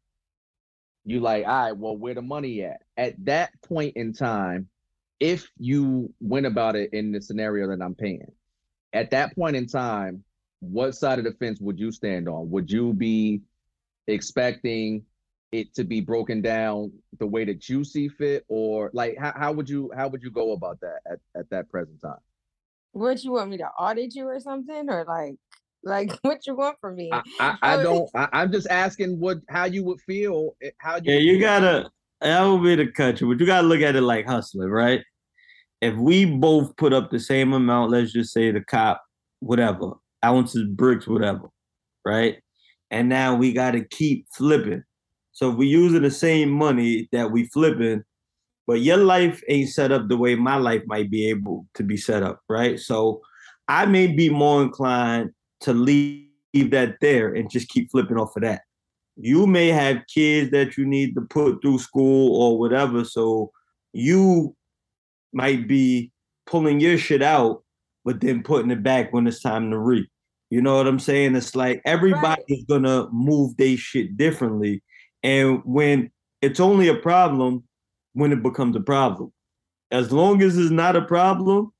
S4: You like, all right, well, where the money at? At that point in time, if you went about it in the scenario that I'm paying, at that point in time, what side of the fence would you stand on? Would you be expecting it to be broken down the way that you see fit, or like how, how would you how would you go about that at, at that present time?
S5: Would you want me to audit you or something, or like, like <laughs> what you want from me?
S4: I, I, <laughs> I don't. I, I'm just asking what how you would feel. eh, How you
S6: Yeah, you gotta that would be the country, but you gotta look at it like hustling, right? If we both put up the same amount, let's just say the cop, whatever, ounces, bricks, whatever, right? And now we gotta keep flipping. So if we using the same money that we flipping, but your life ain't set up the way my life might be able to be set up, right? So I may be more inclined to leave that there and just keep flipping off of that. You may have kids that you need to put through school or whatever, so you might be pulling your shit out, but then putting it back when it's time to reap. You know what I'm saying? It's like everybody is gonna move their shit differently. And when it's only a problem when it becomes a problem. As long as it's not a problem,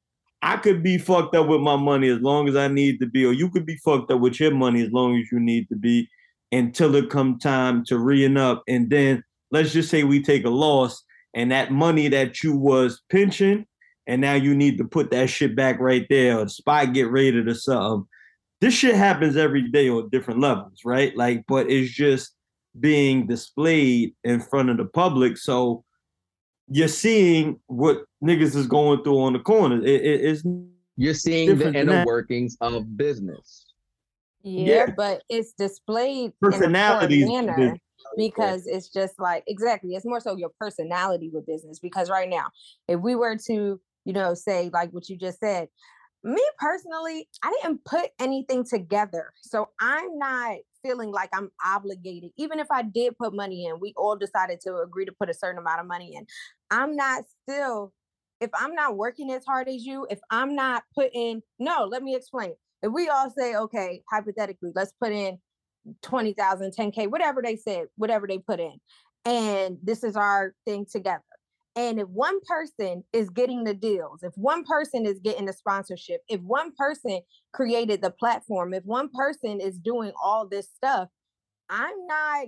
S6: I could be fucked up with my money as long as I need to be, or you could be fucked up with your money as long as you need to be until it come time to reing up. And then let's just say we take a loss and that money that you was pinching, and now you need to put that shit back right there, or the spot get raided or something. This shit happens every day on different levels, right? Like, but it's just being displayed in front of the public. So you're seeing what niggas is going through on the corner. It, it, it's
S4: You're seeing the inner workings of business.
S5: Yeah,
S6: Yeah.
S5: but it's displayed
S6: Personalities
S5: in a
S6: of
S5: poor
S6: business.
S5: manner because it's just like exactly. It's more so your personality with business. Because right now, if we were to, you know, say like what you just said, me personally, I didn't put anything together, so I'm not feeling like I'm obligated. Even if I did put money in, we all decided to agree to put a certain amount of money in. I'm not still. If I'm not working as hard as you, if I'm not putting, no, let me explain if we all say, okay, hypothetically, let's put in 20,000, 10K, whatever they said, whatever they put in, and this is our thing together. And if one person is getting the deals, if one person is getting the sponsorship, if one person created the platform, if one person is doing all this stuff, I'm not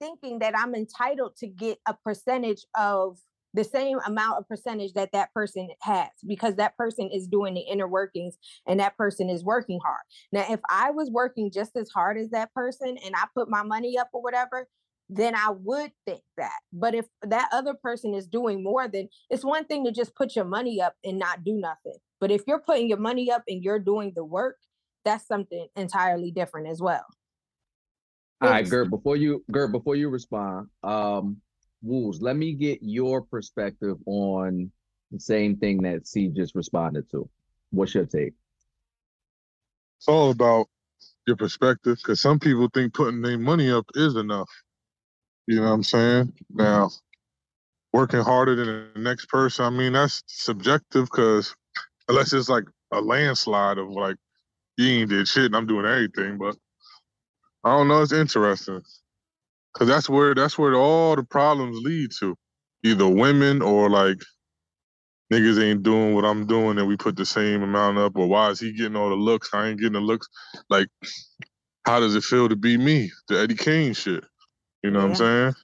S5: thinking that I'm entitled to get a percentage of the same amount of percentage that that person has because that person is doing the inner workings and that person is working hard. Now, if I was working just as hard as that person and I put my money up or whatever, then I would think that. But if that other person is doing more, then it's one thing to just put your money up and not do nothing. But if you're putting your money up and you're doing the work, that's something entirely different as well.
S4: All right,
S5: Oops.
S4: Jerz, before you Jerz, before you respond, um, Wolves, let me get your perspective on the same thing that C just responded to. What's your take?
S7: It's all about your perspective because some people think putting their money up is enough. You know what I'm saying? Now, working harder than the next person, I mean, that's subjective because unless it's like a landslide of like, you ain't did shit and I'm doing everything, but I don't know. It's interesting because that's where that's where all the problems lead to, either women or like niggas ain't doing what I'm doing and we put the same amount up, or why is he getting all the looks? I ain't getting the looks. Like, how does it feel to be me? The Eddie Kane shit. You know what I'm saying?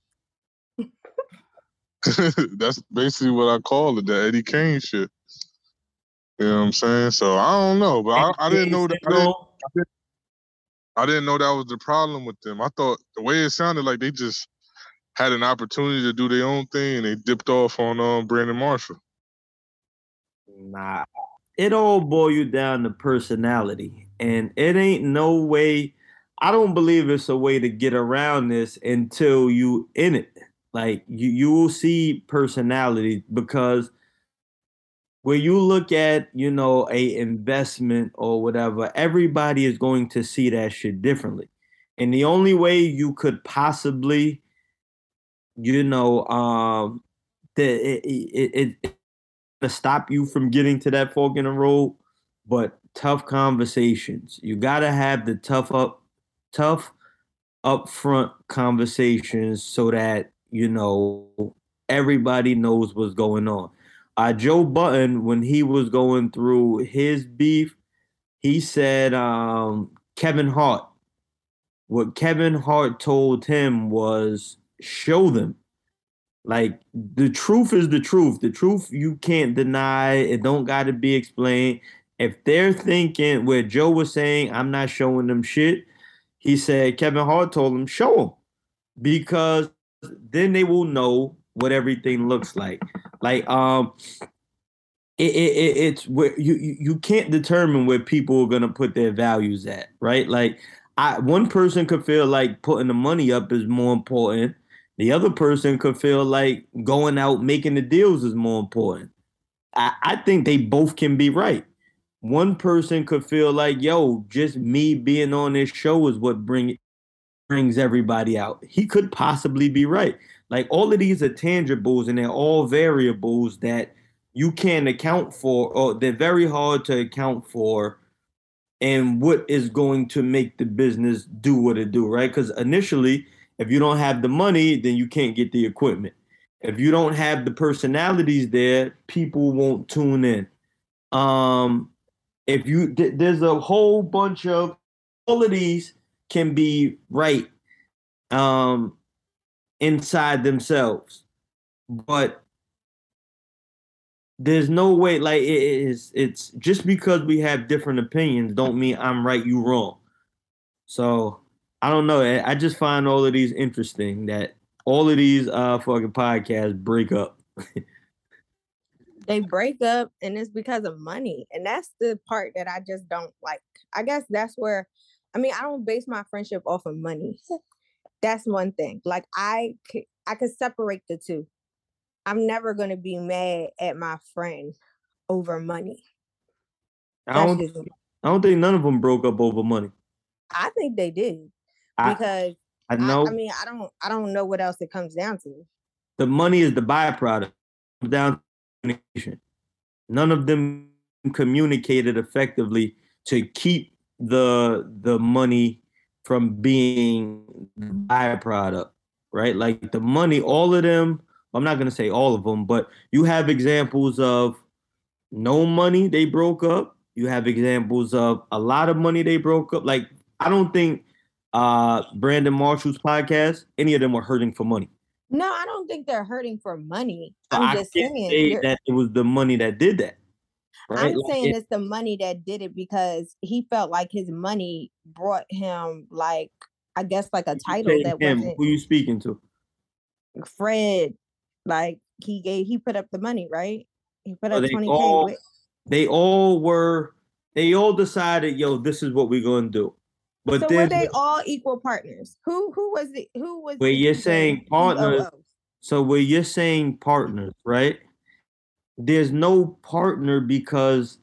S7: <laughs> that's basically what I call it, the Eddie Kane shit. You know what I'm saying? So I don't know, but I, I didn't know that. I didn't, I didn't, I didn't know that was the problem with them. I thought the way it sounded like they just had an opportunity to do their own thing and they dipped off on um, Brandon Marshall.
S6: Nah, it all boil you down to personality, and it ain't no way. I don't believe it's a way to get around this until you in it. Like you, you will see personality because when you look at you know a investment or whatever, everybody is going to see that shit differently, and the only way you could possibly, you know, um, that it, it, it to stop you from getting to that fork in the road, but tough conversations. You gotta have the tough up, tough upfront conversations so that you know everybody knows what's going on. Uh, Joe Budden, when he was going through his beef, he said um, Kevin Hart. What Kevin Hart told him was show them. Like the truth is the truth. The truth you can't deny. It don't got to be explained. If they're thinking where Joe was saying, I'm not showing them shit, he said Kevin Hart told him, show them. Because then they will know what everything looks like. Like um it, it, it it's where you, you can't determine where people are gonna put their values at, right? Like I one person could feel like putting the money up is more important. The other person could feel like going out making the deals is more important. I, I think they both can be right. One person could feel like, yo, just me being on this show is what bring brings everybody out. He could possibly be right. Like all of these are tangibles and they're all variables that you can't account for, or they're very hard to account for and what is going to make the business do what it do, right? Because initially, if you don't have the money, then you can't get the equipment. If you don't have the personalities there, people won't tune in. Um, if you th- there's a whole bunch of all of these can be right um inside themselves, but there's no way like it is it's just because we have different opinions don't mean I'm right, you wrong. So I don't know. I I just find all of these interesting that all of these uh fucking podcasts break up. <laughs>
S5: they break up and it's because of money and that's the part that i just don't like. I guess that's where i mean i don't base my friendship off of money. <laughs> That's one thing. Like i could i could separate the two. I'm never going to be mad at my friend over money.
S6: I don't
S5: just-
S6: I don't think none of them broke up over money.
S5: i think they did
S6: I-
S5: because
S6: I
S5: I,
S6: know
S5: I mean i don't i don't know what else it comes down to.
S6: The money is the byproduct. Down communication. None of them communicated effectively to keep the the money from being the byproduct, right? Like the money, all of them. I'm not gonna say all of them, but you have examples of no money they broke up. You have examples of a lot of money they broke up. Like I don't think uh Brandon Marshall's podcast, any of them were hurting for money.
S5: No i don't think they're hurting for money i'm
S6: I
S5: just saying
S6: say that it was the money that did that. Right?
S5: I'm
S6: Like,
S5: saying
S6: it-
S5: it's the money that did it because he felt like his money brought him like I guess like a title that
S6: him,
S5: wasn't
S6: who you speaking to?
S5: Fred. Like he gave he put up the money, right? He put
S6: So
S5: up twenty k.
S6: they all were they all decided, yo, this is what we're gonna do. But
S5: So were they all equal partners? Who who was it? Who was? the-
S6: you're saying partners, so where you're saying partners, right? There's no partner because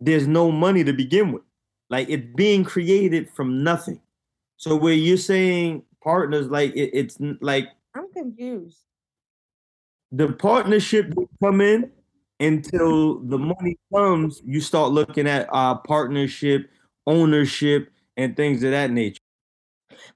S6: there's no money to begin with. Like it's being created from nothing. So where you're saying partners, like it, it's like
S5: I'm confused.
S6: the partnership will come in until the money comes. You start looking at uh, partnership, ownership, and things of that nature.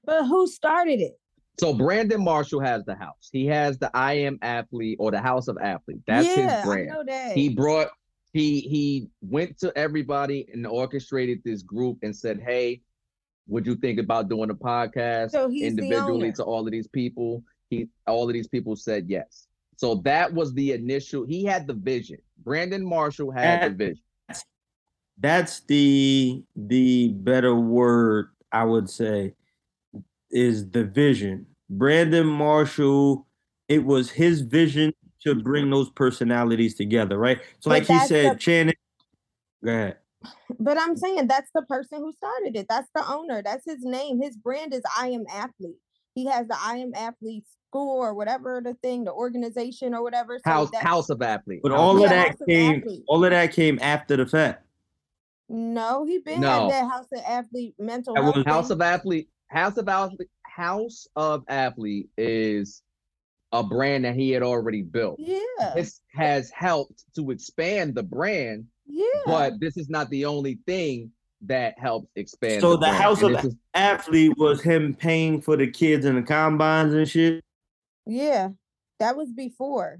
S5: But who started it?
S4: So Brandon Marshall has the house. He has the I am athlete or the House of Athlete. That's
S5: yeah,
S4: his brand.
S5: I know that.
S4: He brought he he went to everybody and orchestrated this group and said, "Hey, would you think about doing a podcast
S5: So he's the
S4: individually
S5: owner.
S4: to all of these people?" He all of these people said yes. So that was the initial. He had the vision. Brandon Marshall had the vision.
S6: That's the the better word I would say is the vision. Brandon Marshall, it was his vision to bring those personalities together, right? So,
S5: But
S6: like he said,
S5: the-
S6: Channing. Go ahead.
S5: But I'm saying that's the person who started it. That's the owner. That's his name. His brand is I am athlete. He has the I am athlete school or whatever the thing, the organization or whatever. So
S4: House
S5: that-
S4: House of Athlete.
S6: But all
S4: of
S6: of that
S5: House of
S6: came, all of that came after the fact.
S5: No, he been
S4: No.
S5: had that house of athlete mental
S6: That
S5: health.
S6: was-
S4: House
S5: thing.
S4: of Athlete, House of Athlete, House of Athlete is a brand that he had already built.
S5: yeah,
S4: This has helped to expand the brand,
S5: yeah.
S4: but this is not the only thing that helps expand.
S6: So
S4: the,
S6: the
S4: brand.
S6: House
S4: And
S6: of
S4: this is-
S6: Athlete was him paying for the kids and the combines and shit.
S5: yeah, that was before.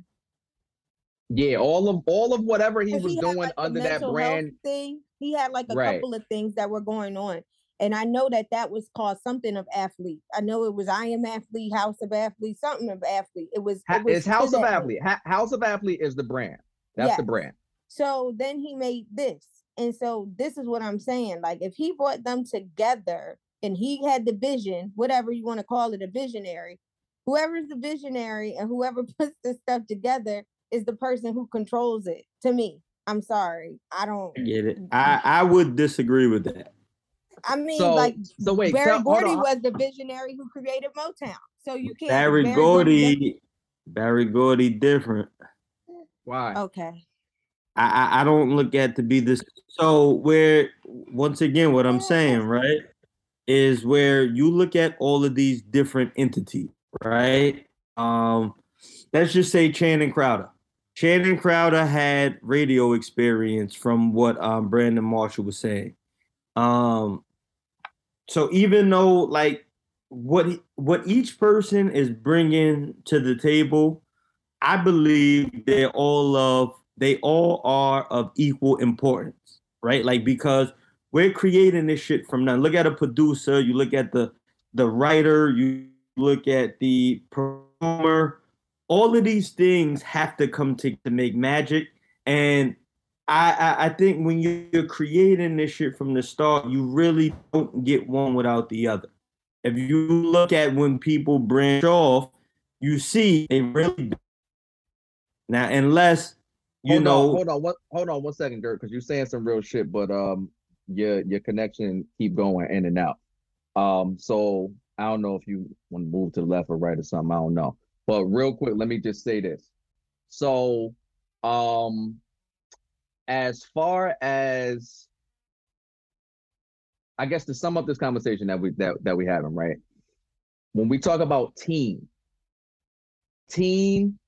S4: yeah, all of all of whatever he
S5: 'Cause
S4: was
S5: had,
S4: doing
S5: like, the
S4: under that
S5: mental health
S4: brand.
S5: thing. He had like a
S4: Right.
S5: couple of things that were going on, and I know that that was called something of athlete. I know it was I am athlete, House of Athlete, something of athlete. It was. It was
S4: it's House of Athlete. Ha- House of Athlete is the brand. That's the brand.
S5: So then he made this. And so this is what I'm saying. Like if he brought them together and he had the vision, whatever you want to call it, a visionary, whoever's the visionary and whoever <laughs> puts this stuff together is the person who controls it. To me, I'm sorry. I don't
S6: I get it. I, I would disagree with that.
S5: I mean
S4: So-
S5: like
S4: so wait,
S5: Berry
S4: tell- hold
S5: Gordy
S4: on.
S5: was the visionary who created Motown. So you can't
S6: Berry
S5: doesn't-
S6: Gordy, Berry Gordy different.
S4: Why?
S5: Okay.
S6: I, I I don't look at to be this. So where once again, what I'm saying, right, is where you look at all of these different entities, right? Um, let's just say Channing Crowder. Channing Crowder had radio experience from what um Brandon Marshall was saying. Um, so even though like what what each person is bringing to the table, I believe they're all of they all are of equal importance, right? Like because we're creating this shit from now. Look at a producer, you look at the the writer, you look at the performer. All of these things have to come to, to make magic. And I, I I think when you're creating this shit from the start, you really don't get one without the other. if you look at when people branch off, you see they really now unless you
S4: hold
S6: know
S4: on, hold on, what, hold on one second, Dirk, because you're saying some real shit, but um, your your connection keep going in and out. Um, so I don't know if you want to move to the left or right or something. I don't know. But real quick, let me just say this. So, um, as far as I guess to sum up this conversation that we that that we having, right? When we talk about team, team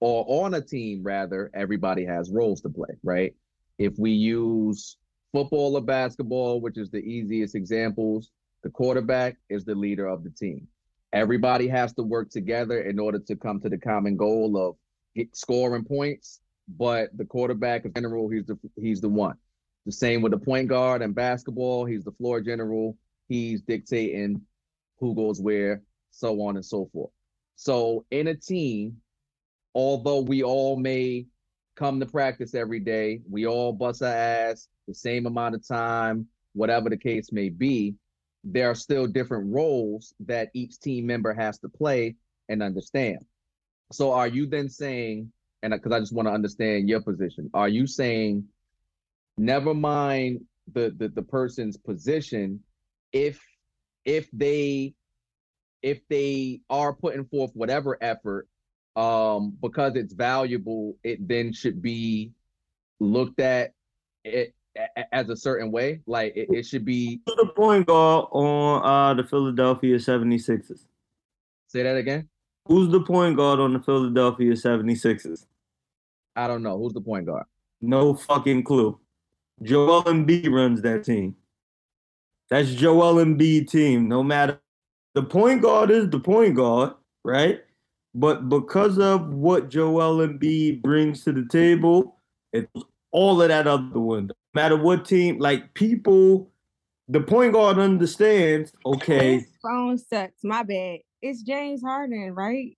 S4: or on a team rather, everybody has roles to play, right? If we use football or basketball, which is the easiest examples, the quarterback is the leader of the team. Everybody has to work together in order to come to the common goal of get, scoring points. But the quarterback, in general, he's the he's the one. The same with the point guard and basketball. He's the floor general. He's dictating who goes where, so on and so forth. So in a team, although we all may come to practice every day, we all bust our ass the same amount of time, whatever the case may be, there are still different roles that each team member has to play and understand. So are you then saying, and because I just want to understand your position, are you saying never mind the, the the person's position if if they if they are putting forth whatever effort um because it's valuable it then should be looked at it as a certain way like it, it should be
S6: Who's the point guard on uh the Philadelphia 76ers?
S4: say that again
S6: Who's the point guard on the Philadelphia 76ers?
S4: i don't know who's the point guard
S6: No fucking clue. Joel Embiid runs that team. That's Joel Embiid team. No matter the point guard is the point guard, right? But because of what Joel Embiid brings to the table, it's all of that out the window. Matter what team, like people, the point guard understands. Okay,
S5: His phone sucks. My bad. It's James Harden, right?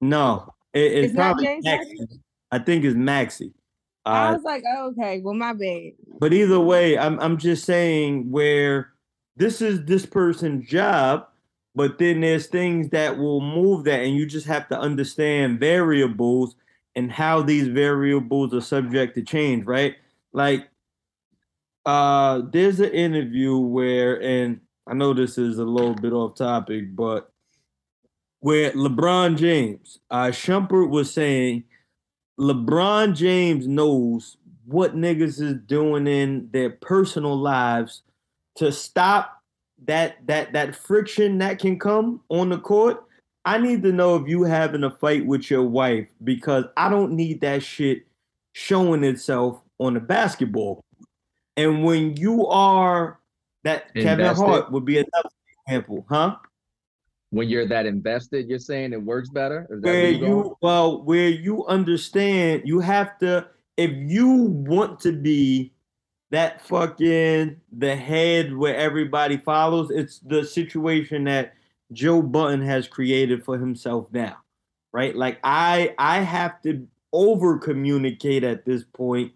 S6: no, it- it's,
S5: It's not
S6: probably
S5: James
S6: Maxey. I think it's Maxey.
S5: I
S6: Uh,
S5: was like, oh, okay, well, my bad.
S6: But either way, I'm I'm just saying where this is this person's job, but then there's things that will move that, and you just have to understand variables and how these variables are subject to change, right? Like uh there's an interview where and I know this is a little bit off topic, but where LeBron James, uh Shumpert was saying LeBron James knows what niggas is doing in their personal lives to stop that that that friction that can come on the court. I need to know if you having a fight with your wife because I don't need that shit showing itself on the basketball. And when you are that Kevin Hart would be another example, huh?
S4: when you're that invested you're saying it works better where
S6: you well where you understand you have to if you want to be that fucking the head where everybody follows it's the situation that Joe Budden has created for himself now right like i i have to over communicate at this point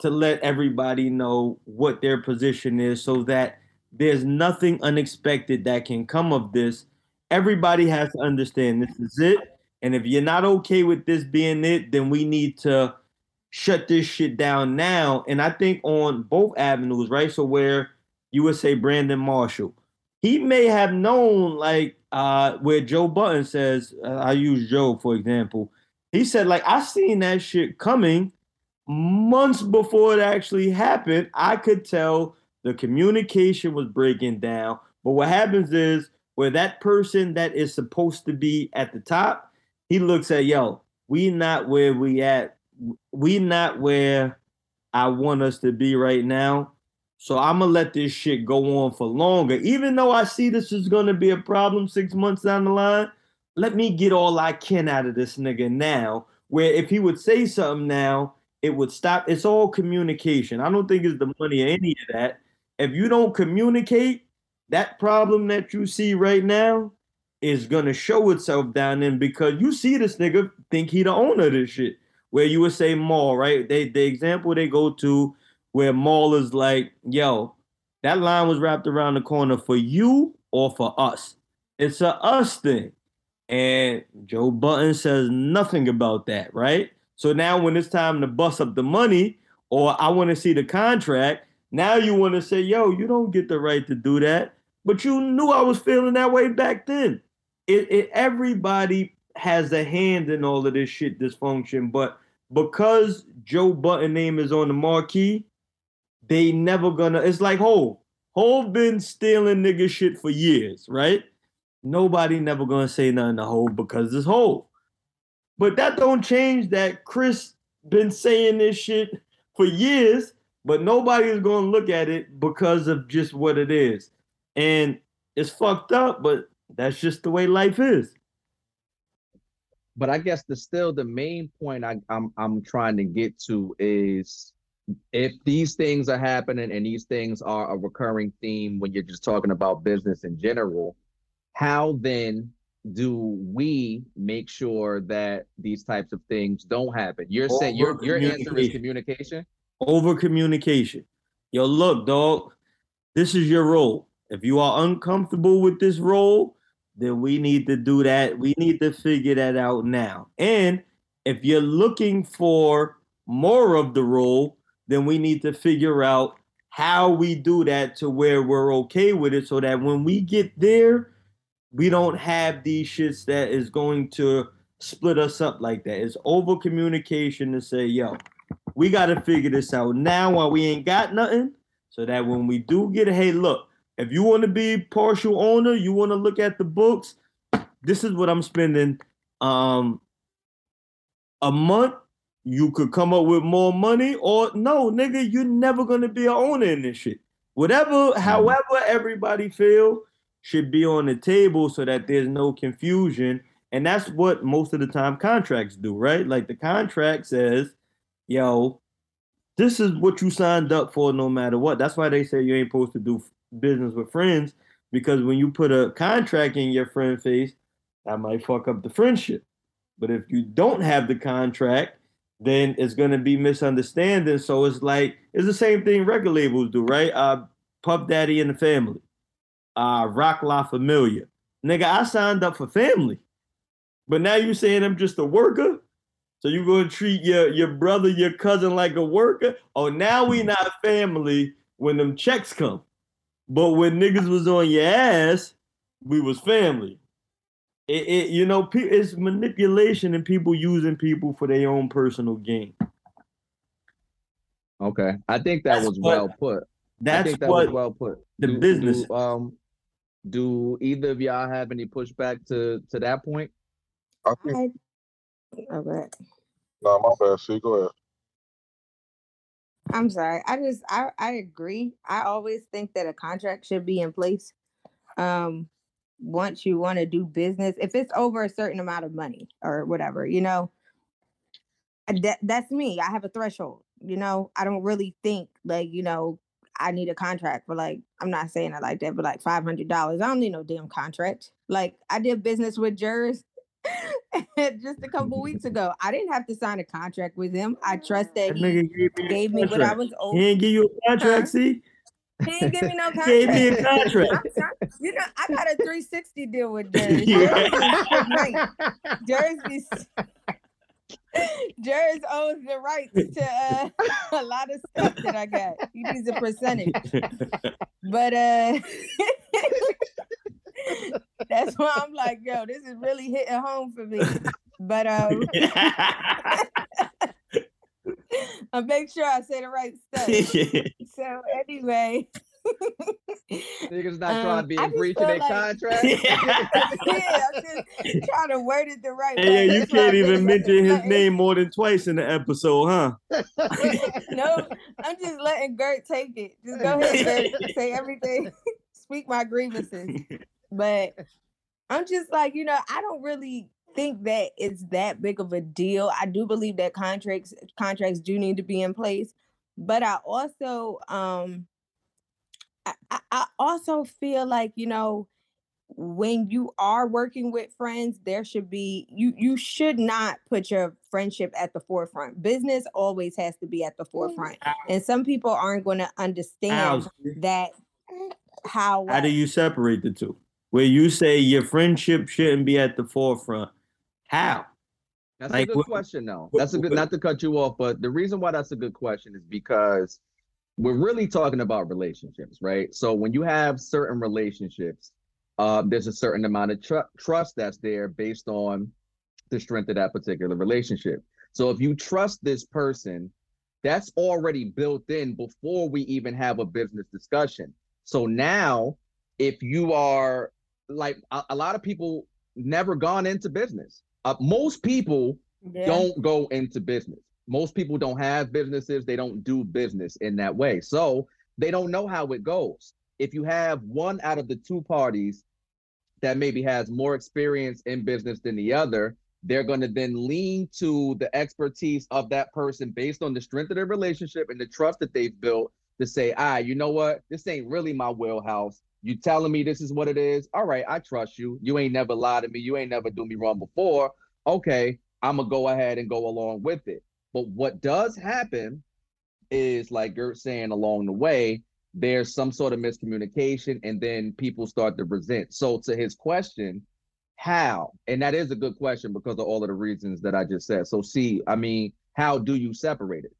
S6: to let everybody know what their position is so that there's nothing unexpected that can come of this everybody has to understand this is it. And if you're not okay with this being it, then we need to shut this shit down now. And I think on both avenues, right? So where you would say Brandon Marshall, he may have known like uh where Joe Budden says, uh, I use Joe for example. He said like I seen that shit coming months before it actually happened. I could tell the communication was breaking down. But what happens is where that person that is supposed to be at the top, he looks at yo, we not where we at, we not where I want us to be right now. So I'm gonna let this shit go on for longer, even though I see this is gonna be a problem six months down the line. Let me get all I can out of this nigga now. Where if he would say something now, it would stop. It's all communication. I don't think it's the money or any of that. If you don't communicate, that problem that you see right now is gonna show itself down in because you see this nigga think he the owner of this shit. Where you would say Mal, right? They the example they go to where Mal is like, yo, that line was wrapped around the corner for you or for us. It's a us thing. And Joe Budden says nothing about that, right? So now when it's time to bust up the money or I want to see the contract, now you want to say, yo, you don't get the right to do that. But you knew I was feeling that way back then. It, it everybody has a hand in all of this shit dysfunction, but because Joe Budden name is on the marquee, they never gonna. It's like Hov. Hov been stealing nigga shit for years, right? Nobody never gonna say nothing to Hov because it's Hov. But that don't change that Kris been saying this shit for years, but nobody is gonna look at it because of just what it is. And it's fucked up, but that's just the way life is.
S4: but I guess the still the main point I, I'm I'm trying to get to is if these things are happening and these things are a recurring theme when you're just talking about business in general, how then do we make sure that these types of things don't happen? You're saying your your answer is communication.
S6: over communication. Yo, look, dog, this is your role. If you are uncomfortable with this role, then we need to do that. We need to figure that out now. And if you're looking for more of the role, then we need to figure out how we do that to where we're okay with it so that when we get there, we don't have these shits that is going to split us up like that. It's over communication to say, yo, we got to figure this out now while we ain't got nothing so that when we do get it, hey, look, if you want to be partial owner, you want to look at the books, this is what I'm spending um a month. You could come up with more money, or no, nigga, you're never gonna be an owner in this shit. Whatever, however, everybody feel should be on the table so that there's no confusion. And that's what most of the time contracts do, right? Like the contract says, yo, this is what you signed up for no matter what. That's why they say you ain't supposed to do business with friends because when you put a contract in your friend face, that might fuck up the friendship. But if you don't have the contract, then it's gonna be misunderstanding. So it's like it's the same thing record labels do, right? Uh Puff Daddy and the Family, uh Roc La Familia. Nigga, I signed up for family. But now you saying I'm just a worker? So you gonna treat your your brother, your cousin like a worker? Oh, now we not family when them checks come. But when niggas was on your ass, we was family. It, it you know, it's manipulation and people using people for their own personal gain.
S4: Okay, I think that
S6: That's
S4: was
S6: what-
S4: well put. I
S6: That's
S4: think that
S6: what
S4: was well put.
S6: the
S4: Do-
S6: business.
S4: Do, um, do either of y'all have any pushback to to that point?
S7: I think.
S5: I, okay.
S7: Nah, my bad. See, go ahead.
S5: I'm sorry. I just I I agree. I always think that a contract should be in place. Um once you want to do business, if it's over a certain amount of money or whatever, you know. That that's me. I have a threshold. You know, I don't really think like, you know, I need a contract for like, I'm not saying it like that, but like five hundred dollars. I don't need no damn contract. Like I did business with Jerz <laughs> just a couple <laughs> weeks ago. I didn't have to sign a contract with him. I trust that
S6: That
S5: he
S6: gave me,
S5: gave me what I was owed.
S6: He ain't give you a contract,
S5: Huh?
S6: see?
S5: He didn't give me no <laughs> contract.
S6: Gave me a contract.
S5: You know, I got a 360 deal with Jerz.
S6: Yeah. <laughs>
S5: Jerz is great. Jerz, Jerz owns the rights to uh, <laughs> a lot of stuff that I got. He needs a percentage. <laughs> But uh that's why I'm like, yo, this is really hitting home for me. But um I make sure I say the right stuff. So anyway.
S4: Niggas not trying
S5: Um,
S4: to be
S5: I
S4: in breach of their
S5: like- <laughs>
S4: contract.
S5: yeah, I'm just trying to word it the right
S6: Hey,
S5: way.
S6: yeah, you
S5: That's
S6: can't even mention his
S5: letting-
S6: name more than twice in the episode, huh? <laughs>
S5: no, I'm just letting Gert take it. Just go ahead, Gert. <laughs> Say everything. Speak my grievances. But I'm just like, you know, I don't really think that it's that big of a deal. I do believe that contracts contracts do need to be in place, but I also um I, I- I also feel like, you know, when you are working with friends, there should be you you should not put your friendship at the forefront. Business always has to be at the forefront. And some people aren't going to understand
S6: Ow.
S5: that How?
S6: How do
S5: uh
S6: you separate the two? Where you say your friendship shouldn't be at the forefront. How?
S4: That's
S6: Like,
S4: a good
S6: what-
S4: question, though.
S6: what-
S4: That's a good.
S6: what-
S4: Not to cut you off, but the reason why that's a good question is because we're really talking about relationships, right? So when you have certain relationships, um, there's a certain amount of tr- trust that's there based on the strength of that particular relationship. So if you trust this person, that's already built in before we even have a business discussion. So now, if you are like a, a lot of people never gone into business. Uh, most people
S5: Yeah.
S4: don't go into business. Most people don't have businesses. They don't do business in that way. So they don't know how it goes. If you have one out of the two parties that maybe has more experience in business than the other, they're going to then lean to the expertise of that person based on the strength of their relationship and the trust that they've built to say, ah, you know what? This ain't really my wheelhouse. You telling me this is what it is? All right, I trust you. You ain't never lied to me. You ain't never do me wrong before. Okay, I'm gonna go ahead and go along with it. But what does happen is like Gert saying along the way, there's some sort of miscommunication, and then people start to resent. So to his question, how? And that is a good question because of all of the reasons that I just said. So see, I mean, how do you separate it?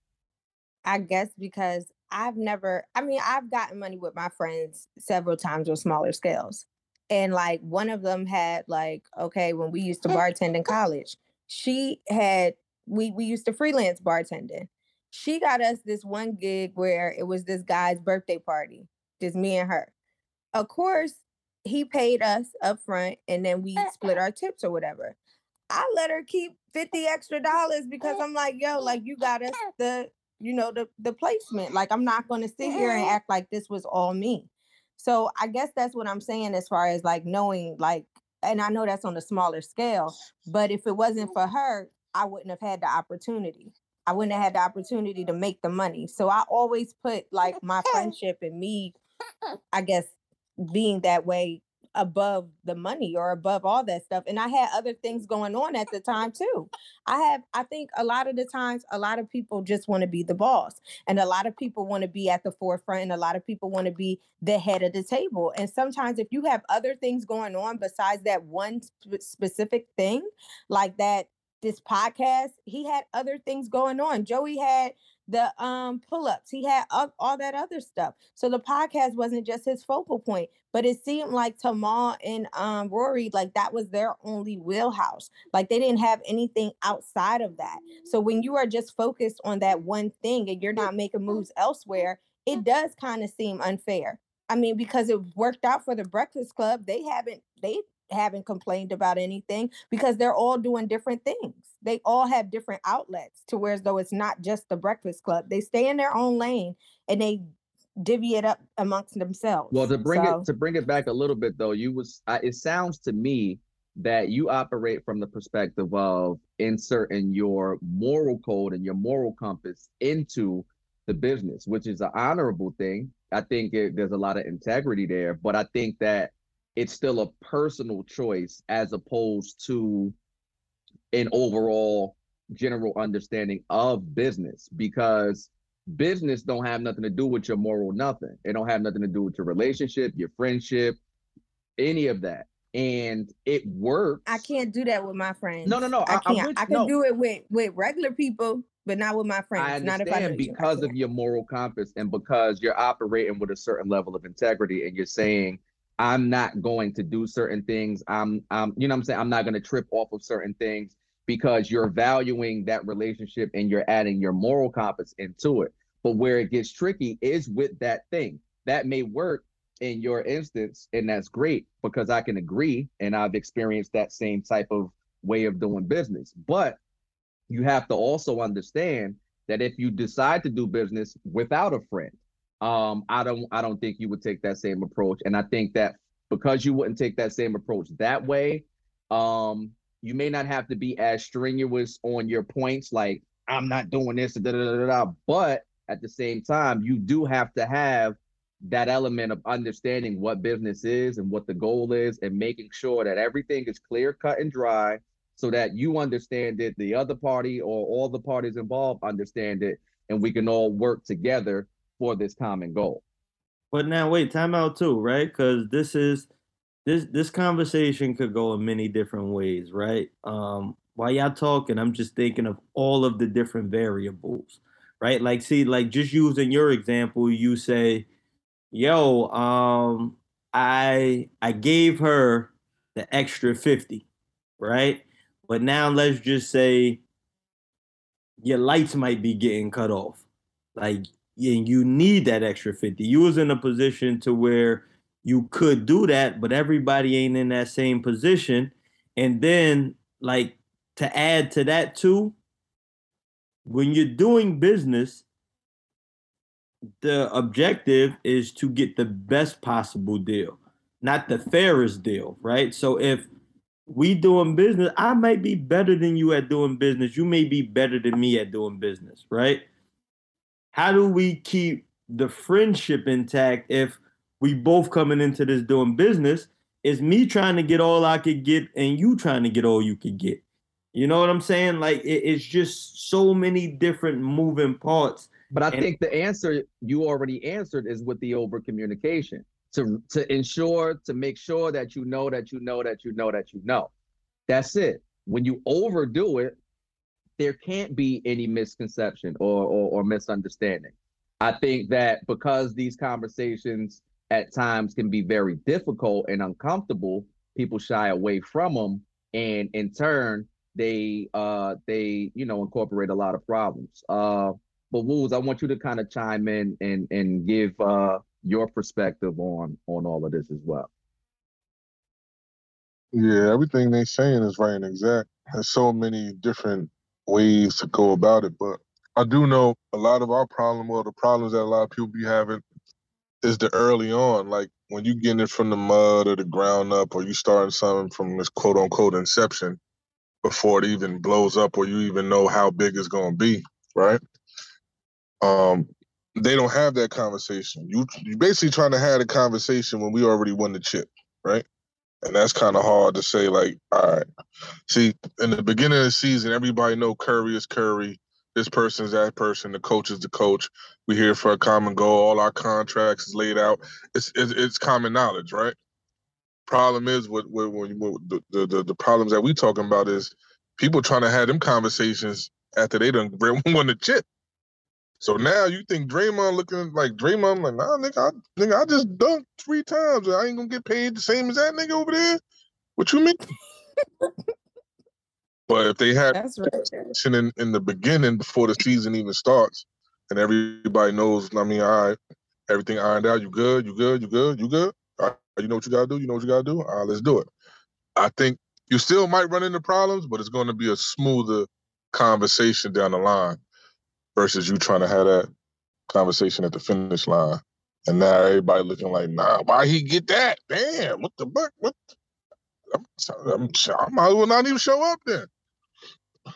S5: I guess because I've never, I mean, I've gotten money with my friends several times on smaller scales. And like one of them had like, okay, when we used to <laughs> bartend in college, she had we we used to freelance bartending. She got us this one gig where it was this guy's birthday party, just me and her. Of course, he paid us up front and then we split <laughs> our tips or whatever. I let her keep 50 extra dollars because I'm like, yo, <laughs> like you got us the, you know, the the placement. Like I'm not gonna sit here and act like this was all me. So I guess that's what I'm saying as far as like knowing like and I know that's on a smaller scale, but if it wasn't for her, I wouldn't have had the opportunity. I wouldn't have had the opportunity to make the money. So I always put like <laughs> my friendship and me, <laughs> I guess, being that way above the money or above all that stuff. And I had other things going on at the time too. I have, I think a lot of the times, a lot of people just want to be the boss. And a lot of people want to be at the forefront. And a lot of people want to be the head of the table. And sometimes if you have other things going on besides that one sp- specific thing, like that this podcast, he had other things going on. Joey had the um pull-ups, he had all, all that other stuff. So the podcast wasn't just his focal point, but it seemed like Tamal and um Rory, like that was their only wheelhouse. Like they didn't have anything outside of that. So when you are just focused on that one thing and you're not making moves elsewhere, it does kind of seem unfair. I mean, because it worked out for the Breakfast Club, they haven't they haven't complained about anything because they're all doing different things. They all have different outlets to where as though it's not just the Breakfast Club. They stay in their own lane and they divvy it up amongst themselves.
S4: Well, to bring
S5: So-
S4: it to bring it back a little bit though, you was I, it sounds to me that you operate from the perspective of inserting your moral code and your moral compass into the business, which is an honorable thing. I think it, there's a lot of integrity there, but I think that it's still a personal choice as opposed to an overall general understanding of business because business don't have nothing to do with your moral nothing. It don't have nothing to do with your relationship, your friendship, any of that. And it works.
S5: I can't do that with my friends.
S4: No, no, no,
S5: I
S4: I-
S5: can't.
S4: with
S5: I can
S4: No.
S5: do it with with regular people, but not with my friends.
S4: I
S5: not if I
S4: understand
S5: you. I
S4: because of your moral compass and because you're operating with a certain level of integrity and you're saying, I'm not going to do certain things. I'm I'm you know what I'm saying? I'm not gonna trip off of certain things because you're valuing that relationship and you're adding your moral compass into it. But where it gets tricky is with that thing. That may work in your instance, and that's great because I can agree and I've experienced that same type of way of doing business. But you have to also understand that if you decide to do business without a friend, um, I don't I don't think you would take that same approach. And I think that because you wouldn't take that same approach that way, um, you may not have to be as strenuous on your points, like I'm not doing this, da, da, da, da, but at the same time, you do have to have that element of understanding what business is and what the goal is and making sure that everything is clear cut and dry so that you understand it the other party or all the parties involved understand it and we can all work together for this common goal
S6: But now wait, time out too, right? Because this is this this conversation could go in many different ways, right? Um, while y'all talking, I'm just thinking of all of the different variables, right? Like, see, like just using your example, you say, "Yo, um, I I gave her the extra 50, right? But now let's just say your lights might be getting cut off. Like and you need that extra 50. You was in a position to where you could do that, but everybody ain't in that same position. And then like to add to that too, when you're doing business, the objective is to get the best possible deal, not the fairest deal, right? So if we doing business, I might be better than you at doing business. You may be better than me at doing business, right? How do we keep the friendship intact if we both coming into this doing business? Is me trying to get all I could get and you trying to get all you could get. You know what I'm saying? Like it, it's just so many different moving parts.
S4: But I
S6: And-
S4: think the answer you already answered is with the over communication to to ensure to make sure that you know that you know that you know that you know. That's it. When you overdo it, there can't be any misconception or, or or misunderstanding. I think that because these conversations at times can be very difficult and uncomfortable, people shy away from them, and in turn, they uh they you know incorporate a lot of problems. Uh, but Wools, I want you to kind of chime in and and give uh your perspective on on all of this as well.
S7: Yeah, everything they're saying is right and exact. There's so many different ways to go about it, but I do know a lot of our problem or the problems that a lot of people be having is the early on, like when you getting it from the mud or the ground up, or you starting something from this quote unquote inception before it even blows up, or you even know how big it's gonna be, right? Um, they don't have that conversation. You you basically trying to have a conversation when we already won the chip, right? And that's kind of hard to say. Like, all right, see, in the beginning of the season, everybody know Curry is Curry. This person's that person. The coach is the coach. We're here for a common goal. All our contracts is laid out. It's it's, it's common knowledge, right? Problem is, with, with, when with the, the the the problems that we talking about is people trying to have them conversations after they done <laughs> won the chip. So now you think Draymond looking like Draymond like nah nigga I nigga I just dunked three times I ain't gonna get paid the same as that nigga over there. What you mean? <laughs> but if they had
S5: That's right.
S7: in, in the beginning before the season even starts and everybody knows I mean all right everything ironed out you good you good you good you good all right, you know what you gotta do you know what you gotta do all right let's do it. I think you still might run into problems but it's going to be a smoother conversation down the line versus you trying to have that conversation at the finish line. And now everybody looking like, nah, why he get that? Damn, what the fuck? What? I'm, I'm, I might as well not even show up then.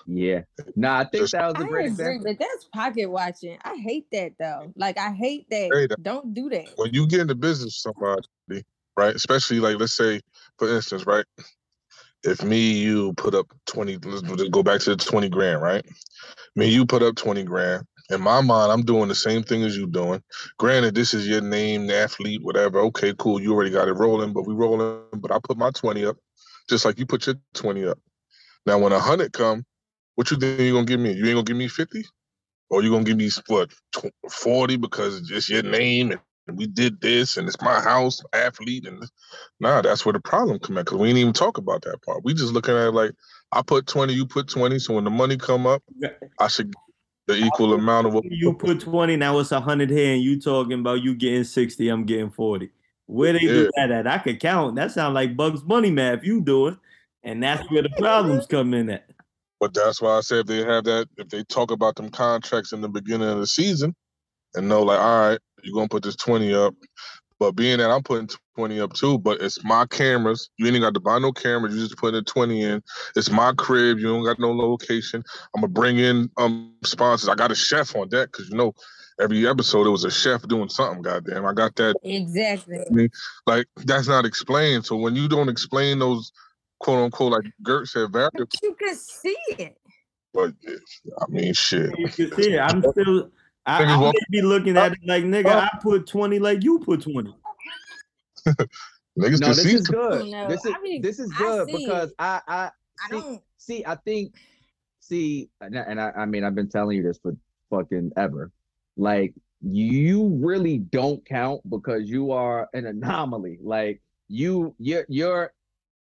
S4: Yeah. Nah, I think
S7: Just-
S4: that was
S5: I
S4: a great
S5: agree, but that's pocket watching. I hate that though. Like I hate that.
S7: Hey, that-
S5: Don't do that.
S7: When you get into business with somebody, right? Especially like, let's say, for instance, right? If me, you put up 20, let's go back to the 20 grand, right? Me, you put up 20 grand. In my mind, I'm doing the same thing as you doing. Granted, this is your name, athlete, whatever. Okay, cool. You already got it rolling, but we rolling. But I put my 20 up, just like you put your 20 up. Now, when a hundred come, what you think you're gonna give me? You ain't gonna give me 50? Or you gonna give me what 40 because it's just your name and we did this and it's my house, athlete, and nah, that's where the problem come at because we ain't even talk about that part. We just looking at it like I put 20, you put 20. So when the money come up, I should get the equal amount of what
S6: You put 20, now it's 100 here, and you talking about you getting 60, I'm getting 40. Where they do that at? I could count. That sound like Bugs Bunny math you doing. And that's where the problems come in at.
S7: But that's why I said if they have that, if they talk about them contracts in the beginning of the season and know like, all right, you're gonna put this 20 up. But being that I'm putting 20 up too, but it's my cameras. You ain't got to buy no cameras, you just put a 20 in. It's my crib, you don't got no location. I'm gonna bring in um sponsors. I got a chef on deck because you know every episode it was a chef doing something, goddamn. I got that
S5: Exactly.
S7: I mean, like that's not explained. So when you don't explain those quote unquote, like Gert said, variables,
S5: you can see it.
S7: but I mean, shit.
S6: You can see it. I'm <laughs> still I,
S7: Niggas
S6: I may
S7: walk-
S6: be looking at it oh. like nigga,
S7: Oh.
S6: I put 20 like you put 20. <laughs>
S7: Niggas
S4: No, this
S7: see.
S4: is good.
S5: No,
S4: this is
S5: I mean,
S4: this is
S5: I
S4: good
S5: see
S4: because
S5: it.
S4: I I
S5: I
S4: see,
S5: don't.
S4: see I think see and and I I mean I've been telling you this for fucking ever. Like you really don't count because you are an anomaly. Like you your your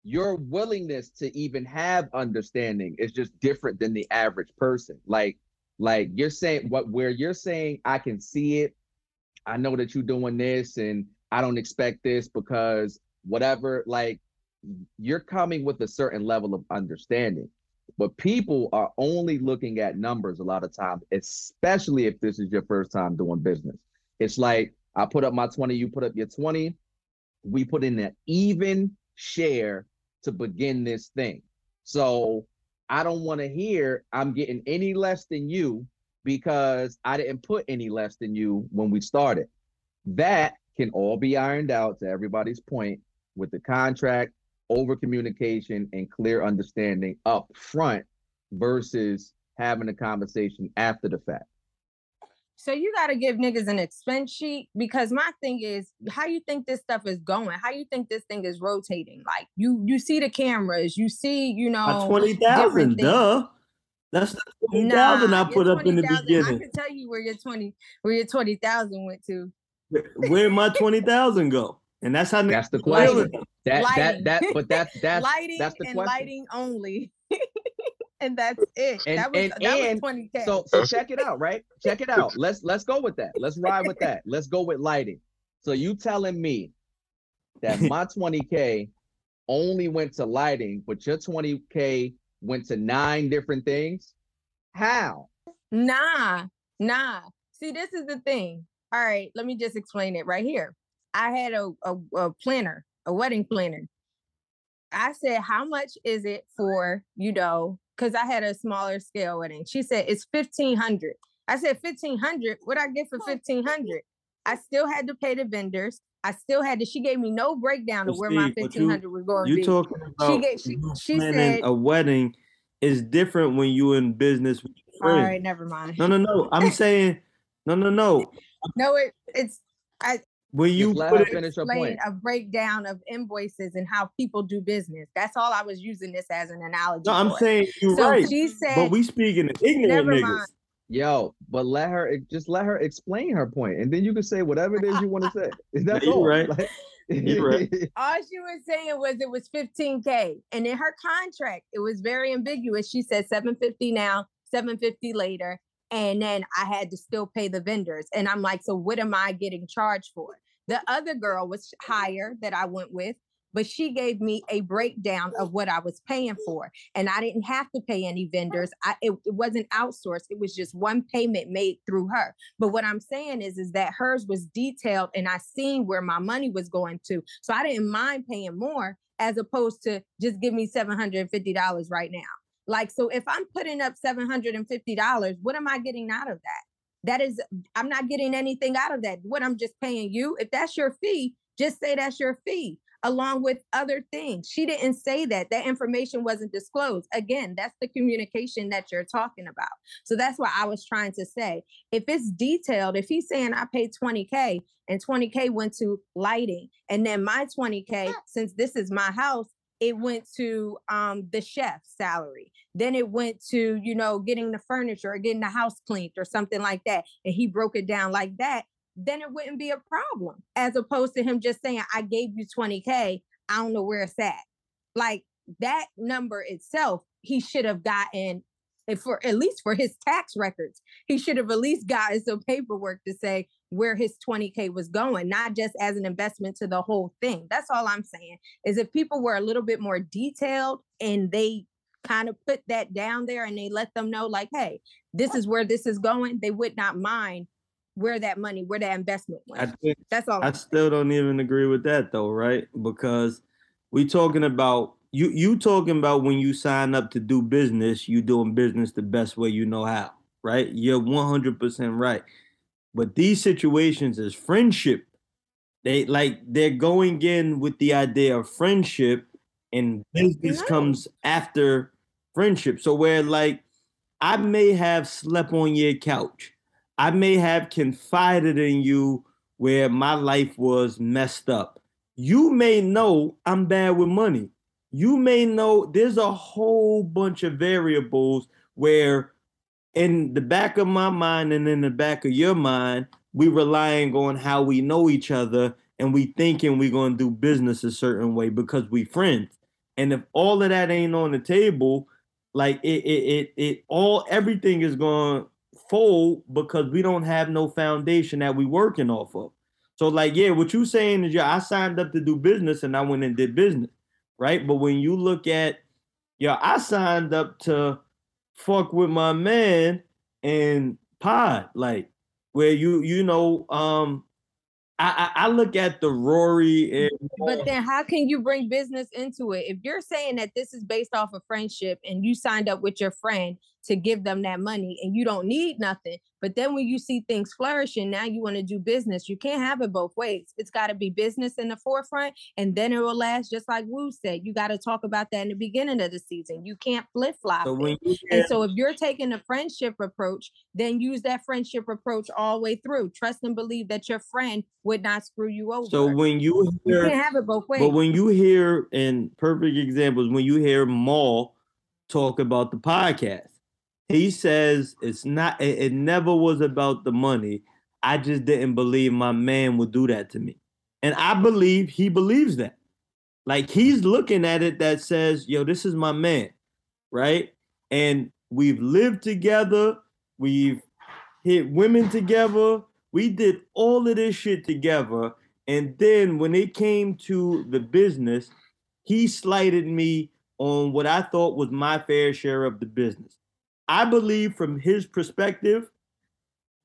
S4: your willingness to even have understanding is just different than the average person. Like like you're saying what where you're saying I can see it. I know that you're doing this and I don't expect this because whatever like you're coming with a certain level of understanding. But people are only looking at numbers a lot of times, especially if this is your first time doing business. It's like I put up my 20, you put up your 20. We put in an even share to begin this thing. So I don't want to hear I'm getting any less than you because I didn't put any less than you when we started. That can all be ironed out to everybody's point with the contract, over communication, and clear understanding up front versus having a conversation after the fact.
S5: So you got to give niggas an expense sheet because my thing is, how you think this stuff is going? How you think this thing is rotating? Like you, you see the cameras, you see, you know,
S6: My 20,000,
S5: different things.
S6: duh. That's the 20,000
S5: Nah,
S6: I put
S5: your
S6: up in the
S5: beginning. I can tell you where your twenty, where your twenty thousand went to.
S6: Where my 20,000 go? And that's how
S4: That's the question.
S6: feeling.
S4: That that that but that's <laughs> that's
S5: lighting
S4: that's the
S5: and
S4: question.
S5: lighting only, <laughs> and that's it.
S4: And-
S5: that was
S4: and-
S5: that
S4: and
S5: was twenty k.
S4: So so check it out, right? Check it out. Let's let's go with that. Let's ride with that. Let's go with lighting. So you telling me that my 20k only went to lighting, but your 20k went to nine different things? How?
S5: Nah, nah. See, this is the thing. All right, let me just explain it right here. I had a, a, a planner, a wedding planner. I said, How much is it for, you know, because I had a smaller scale wedding. She said, It's 1500 I said, 1500 What I get for 1500 I still had to pay the vendors. I still had to, she gave me no breakdown of where my
S6: see, but
S5: 1500 was going to
S6: You
S5: be.
S6: talking about
S5: gave- she- she
S6: planning
S5: said-
S6: a wedding is different when you're in business with your
S5: All never mind.
S6: No, no, no. I'm saying no, no, no. <laughs>
S5: No, it, it's, I,
S6: When you
S4: Just let
S6: put
S4: her finish her
S5: explain
S4: point.
S5: a breakdown of invoices and how people do business. That's all I was using this as an analogy.
S6: no, I'm
S5: for.
S6: saying you're
S5: So
S6: right.
S5: she said,
S6: But we speaking of ignorant niggas.
S5: mind.
S4: Yo, but let her just let her explain her point, and then you can say whatever it is you want to say. <laughs> That's
S6: you're
S4: all.
S6: right.
S4: Like-
S6: You're right. <laughs>
S5: all she was saying was it was 15k, and in her contract it was very ambiguous. She said 750 now, 750 later, and then I had to still pay the vendors. And I'm like, so what am I getting charged for? The other girl was higher that I went with, but she gave me a breakdown of what I was paying for. And I didn't have to pay any vendors. I it, it wasn't outsourced. It was just one payment made through her. But what I'm saying is, is that hers was detailed and I seen where my money was going to. So I didn't mind paying more as opposed to just give me $750 right now. Like, so if I'm putting up $750, what am I getting out of that? That is, I'm not getting anything out of that. What I'm just paying you, if that's your fee, just say that's your fee along with other things. She didn't say that. That information wasn't disclosed. Again, that's the communication that you're talking about. So that's what I was trying to say. If it's detailed, if he's saying I paid 20K and 20K went to lighting, and then my 20K, since this is my house, it went to um, the chef's salary. Then it went to, you know, getting the furniture or getting the house cleaned or something like that. And he broke it down like that then it wouldn't be a problem as opposed to him just saying, I gave you 20K. I don't know where it's at. Like that number itself, he should have gotten for at least for his tax records, he should have at least gotten some paperwork to say where his 20K was going, not just as an investment to the whole thing. That's all I'm saying. Is if people were a little bit more detailed and they kind of put that down there and they let them know, like, hey, this is where this is going, they would not mind where that money, where that investment
S6: I
S5: went.
S6: think
S5: That's all.
S6: I
S5: I'm
S6: still don't even agree with that though, right? Because we're talking about you you talking about when you sign up to do business, you doing business the best way you know how, right? You're 100% right. But these situations is friendship. They like they're going in with the idea of friendship and business comes after friendship. So where like I may have slept on your couch. I may have confided in you where my life was messed up. You may know I'm bad with money. You may know there's a whole bunch of variables where in the back of my mind and in the back of your mind, we relying on how we know each other and we thinking we're gonna do business a certain way because we friends. And if all of that ain't on the table, like it it it, it all everything is going to fold because we don't have no foundation that we working off of. So like yeah, what you saying is yeah, I signed up to do business and I went and did business, right? But when you look at yeah, I signed up to fuck with my man and pod, like where you you know um I, I I look at the Rory and
S5: But then how can you bring business into it? If you're saying that this is based off of friendship and you signed up with your friend to give them that money and you don't need nothing, but then when you see things flourishing, now you want to do business. You can't have it both ways. It's got to be business in the forefront and then it will last just like Wu said. You got to talk about that in the beginning of the season. You can't flip flop
S6: so
S5: And so if you're taking a friendship approach, then use that friendship approach all the way through. Trust and believe that your friend would not screw you over.
S6: so when you
S5: you
S6: hear
S5: can't have it both ways.
S6: But when you hear, and perfect examples, when you hear Mal talk about the podcast, he says it's not, it, it never was about the money. I just didn't believe my man would do that to me. And I believe he believes that. Like he's looking at it that says, yo, this is my man, right? And we've lived together, we've hit women together, we did all of this shit together. And then when it came to the business, he slighted me on what I thought was my fair share of the business. I believe from his perspective,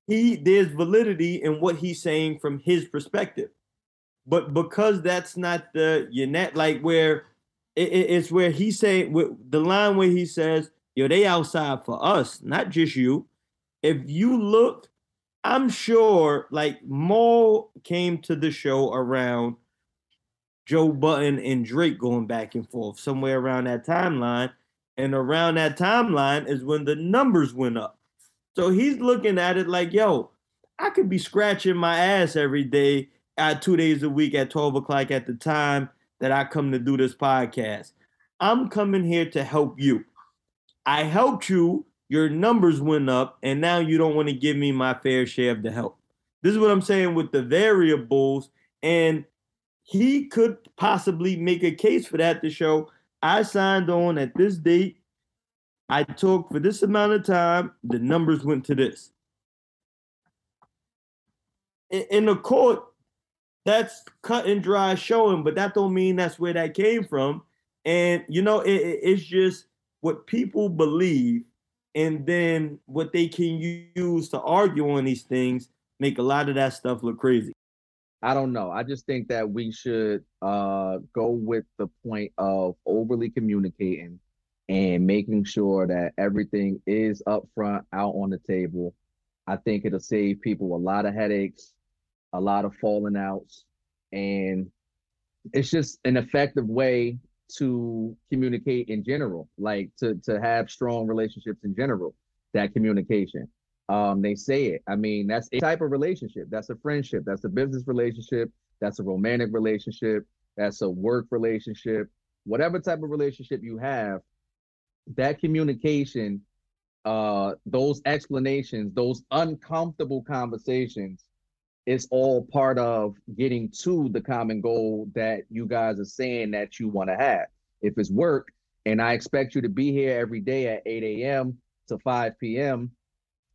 S6: he there's validity in what he's saying from his perspective. But because that's not the you net like where it, it- it's where saying with the line where he says, yo, they outside for us, not just you. If you look, I'm sure like Mal came to the show around Joe Budden and Drake going back and forth somewhere around that timeline. And around that timeline is when the numbers went up. So he's looking at it like, yo, I could be scratching my ass every day at two days a week at 12 o'clock at the time that I come to do this podcast. I'm coming here to help you. I helped you, your numbers went up, and now you don't want to give me my fair share of the help. This is what I'm saying with the variables. And he could possibly make a case for that to show I signed on at this date. I talked for this amount of time. The numbers went to this. In, in the court, that's cut and dry showing, but that don't mean that's where that came from. And you know, it, it- it's just what people believe, and then what they can use to argue on these things make a lot of that stuff look crazy.
S4: I don't know. I just think that we should uh go with the point of overly communicating and making sure that everything is upfront out on the table. I think it'll save people a lot of headaches, a lot of falling outs, and it's just an effective way to communicate in general, like to to have strong relationships in general, that communication um they say it. I mean that's a type of relationship. That's a friendship. That's a business relationship. That's a romantic relationship. That's a work relationship. Whatever type of relationship you have that communication uh those explanations those uncomfortable conversations is all part of getting to the common goal that you guys are saying that you want to have. If it's work and i expect you to be here every day at 8 a.m to 5 p.m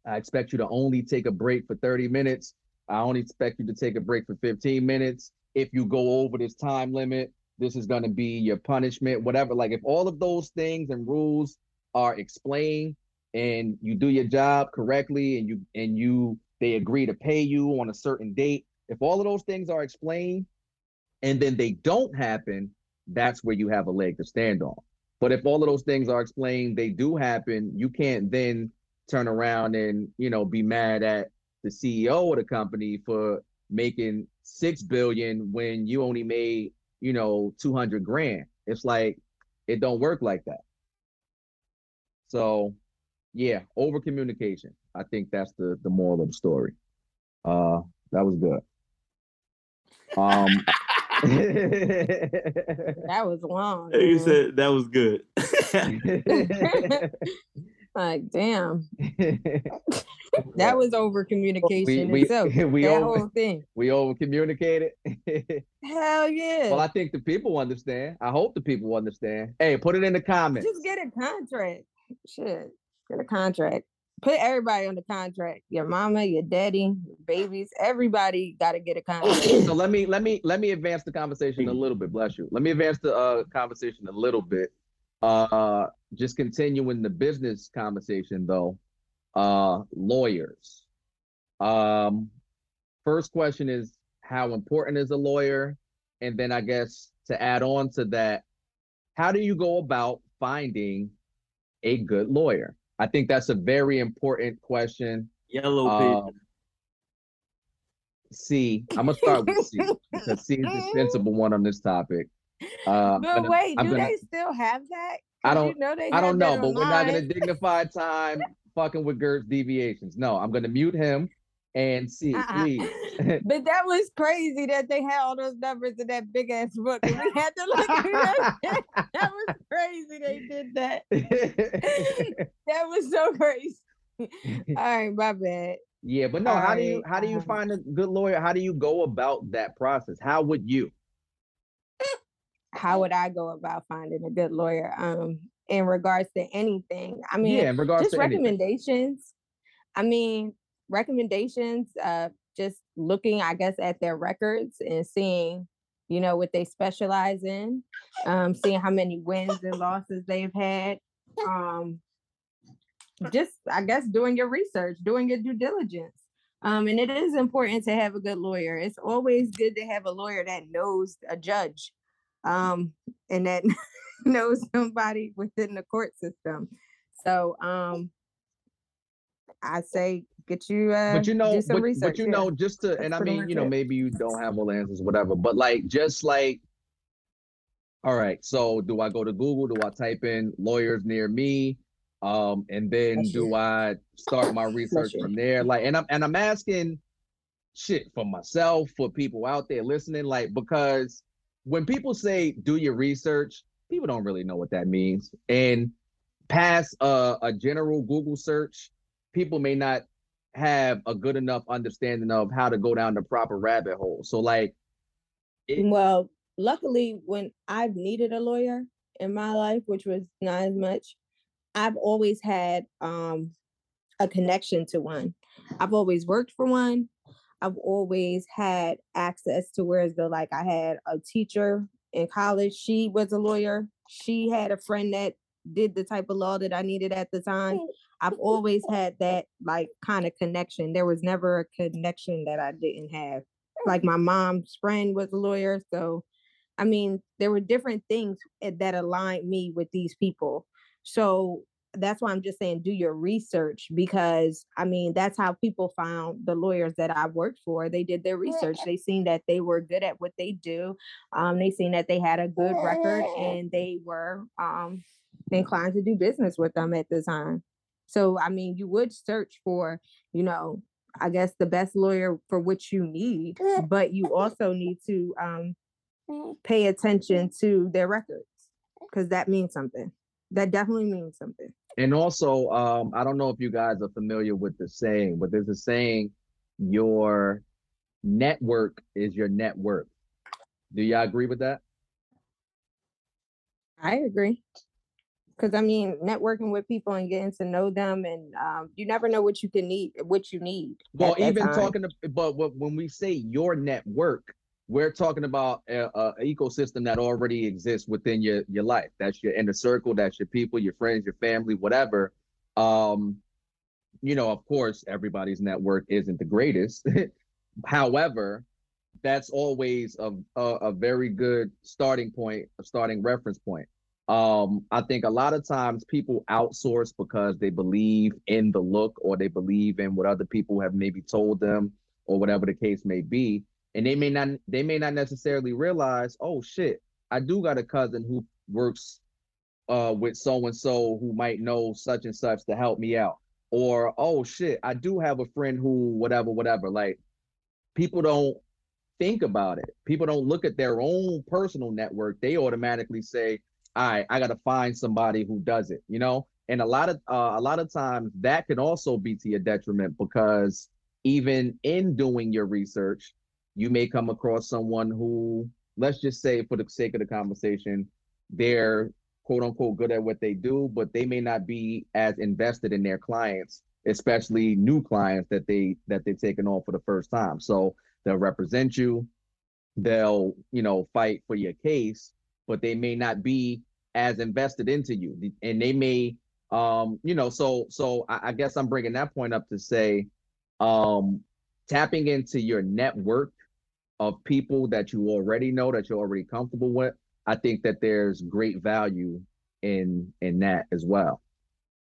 S4: I expect you to only take a break for 30 minutes. I only expect you to take a break for 15 minutes. If you go over this time limit, this is going to be your punishment, whatever. Like if all of those things and rules are explained and you do your job correctly and you and you they agree to pay you on a certain date, if all of those things are explained and then they don't happen, that's where you have a leg to stand on. But if all of those things are explained, they do happen, you can't then turn around and you know be mad at the CEO of the company for making six billion when you only made you know 200 grand. It's like it don't work like that. So yeah, over communication. I think that's the the moral of the story. Uh, that was good. Um, <laughs> <laughs>
S5: That was long.
S6: You said that was good. <laughs>
S5: like, damn, <laughs> that was over communication
S4: we
S5: itself. <laughs>
S4: we
S5: that
S4: over
S5: whole thing.
S4: we over communicated. <laughs>
S5: Hell yeah.
S4: well, I think the people understand. I hope the people understand. Hey, put it in the comments.
S5: Just get a contract. Shit. Get a contract. Put everybody on the contract. Your mama, your daddy, your babies, everybody gotta get a contract.
S4: so let me let me let me advance the conversation a little bit. Bless you. Let me advance the uh, conversation a little bit. Uh, just continuing the business conversation though. Uh, lawyers. Um, first question is how important is a lawyer, and then I guess to add on to that, how do you go about finding a good lawyer? I think that's a very important question.
S6: Yellow
S4: Um,
S6: paper.
S4: C. I'm gonna start with C because C is the sensible one on this topic. Uh,
S5: but
S4: gonna-
S5: wait,
S4: I'm
S5: do
S4: gonna-
S5: they still have that?
S4: I don't.
S5: You know they
S4: I don't know, but we're not gonna dignify time fucking with Gert's deviations. No, I'm gonna mute him and see,
S5: Uh-uh.
S4: please. <laughs>
S5: But that was crazy that they had all those numbers in that big ass book. we had to look through that. <laughs> That was crazy. They did that. <laughs> That was so crazy. All right, my bad.
S4: yeah, but no. How do you how do you find a good lawyer? How do you go about that process? How would you?
S5: How would I go about finding a good lawyer? Um, in regards to anything. I mean,
S4: yeah, in regards
S5: just
S4: to anything.
S5: recommendations. I mean, recommendations, uh, just looking, I guess, at their records and seeing, you know, what they specialize in, um, seeing how many wins and losses they've had. Um, just, I guess, doing your research, doing your due diligence. Um, and it is important to have a good lawyer. It's always good to have a lawyer that knows a judge, um, and that <laughs> knows somebody within the court system. So, um, I say get you uh
S4: but you know,
S5: do some
S4: but,
S5: research.
S4: but you
S5: yeah.
S4: know, just to and I mean, you know,
S5: it.
S4: maybe you don't have all the answers, whatever. But like, just like, all right, so do I go to Google? Do I type in lawyers near me? Um, and then
S5: Bless
S4: do. I start my research
S5: you.
S4: from there? Like, and I'm and I'm asking shit for myself, for people out there listening, like because when people say do your research, people don't really know what that means. And past uh, a general Google search, people may not have a good enough understanding of how to go down the proper rabbit hole. So like it-
S5: Well, luckily, when I've needed a lawyer in my life, which was not as much, I've always had um a connection to one. I've always worked for one. I've always had access to whereas the like I had a teacher in college. She was a lawyer. She had a friend that did the type of law that I needed at the time. I've always had that like kind of connection. There was never a connection that I didn't have. Like my mom's friend was a lawyer, so I mean, there were different things eh, that aligned me with these people. So that's why I'm just saying do your research because I mean that's how people found the lawyers that I worked for. They did their research. They seen that they were good at what they do. Um, they seen that they had a good record and they were um inclined to do business with them at the time. So I mean you would search for, you know, I guess the best lawyer for what you need, but you also need to um pay attention to their records because that means something. That definitely means something.
S4: And also um I don't know if you guys are familiar with the saying, but there's a saying your network is your net worth. Do y'all agree with that?
S5: I agree. Because I mean, networking with people and getting to know them, and um, you never know what you can need, what you need.
S4: Well, even
S5: time.
S4: talking, to, but when we say your network, we're talking about a, a ecosystem that already exists within your your life. That's your inner circle. That's your people, your friends, your family, whatever. Um, you know, of course, everybody's network isn't the greatest. <laughs> However, that's always a, a a very good starting point, a starting reference point. Um, I think a lot of times people outsource because they believe in the look or they believe in what other people have maybe told them or whatever the case may be. And they may not they may not necessarily realize, oh shit, I do got a cousin who works uh with so and so who might know such and such to help me out. or oh shit, I do have a friend who whatever, whatever. Like people don't think about it. People don't look at their own personal network. They automatically say, "All right, I got to find somebody who does it," you know. And a lot of uh, a lot of times that can also be to your detriment because even in doing your research, you may come across someone who, let's just say, for the sake of the conversation, they're quote unquote good at what they do, but they may not be as invested in their clients, especially new clients that they that they're taking on for the first time. So they'll represent you, they'll you know fight for your case, but they may not be as invested into you, and they may um you know so so I, I guess I'm bringing that point up to say um tapping into your network of people that you already know that you're already comfortable with i think that there's great value in in that as well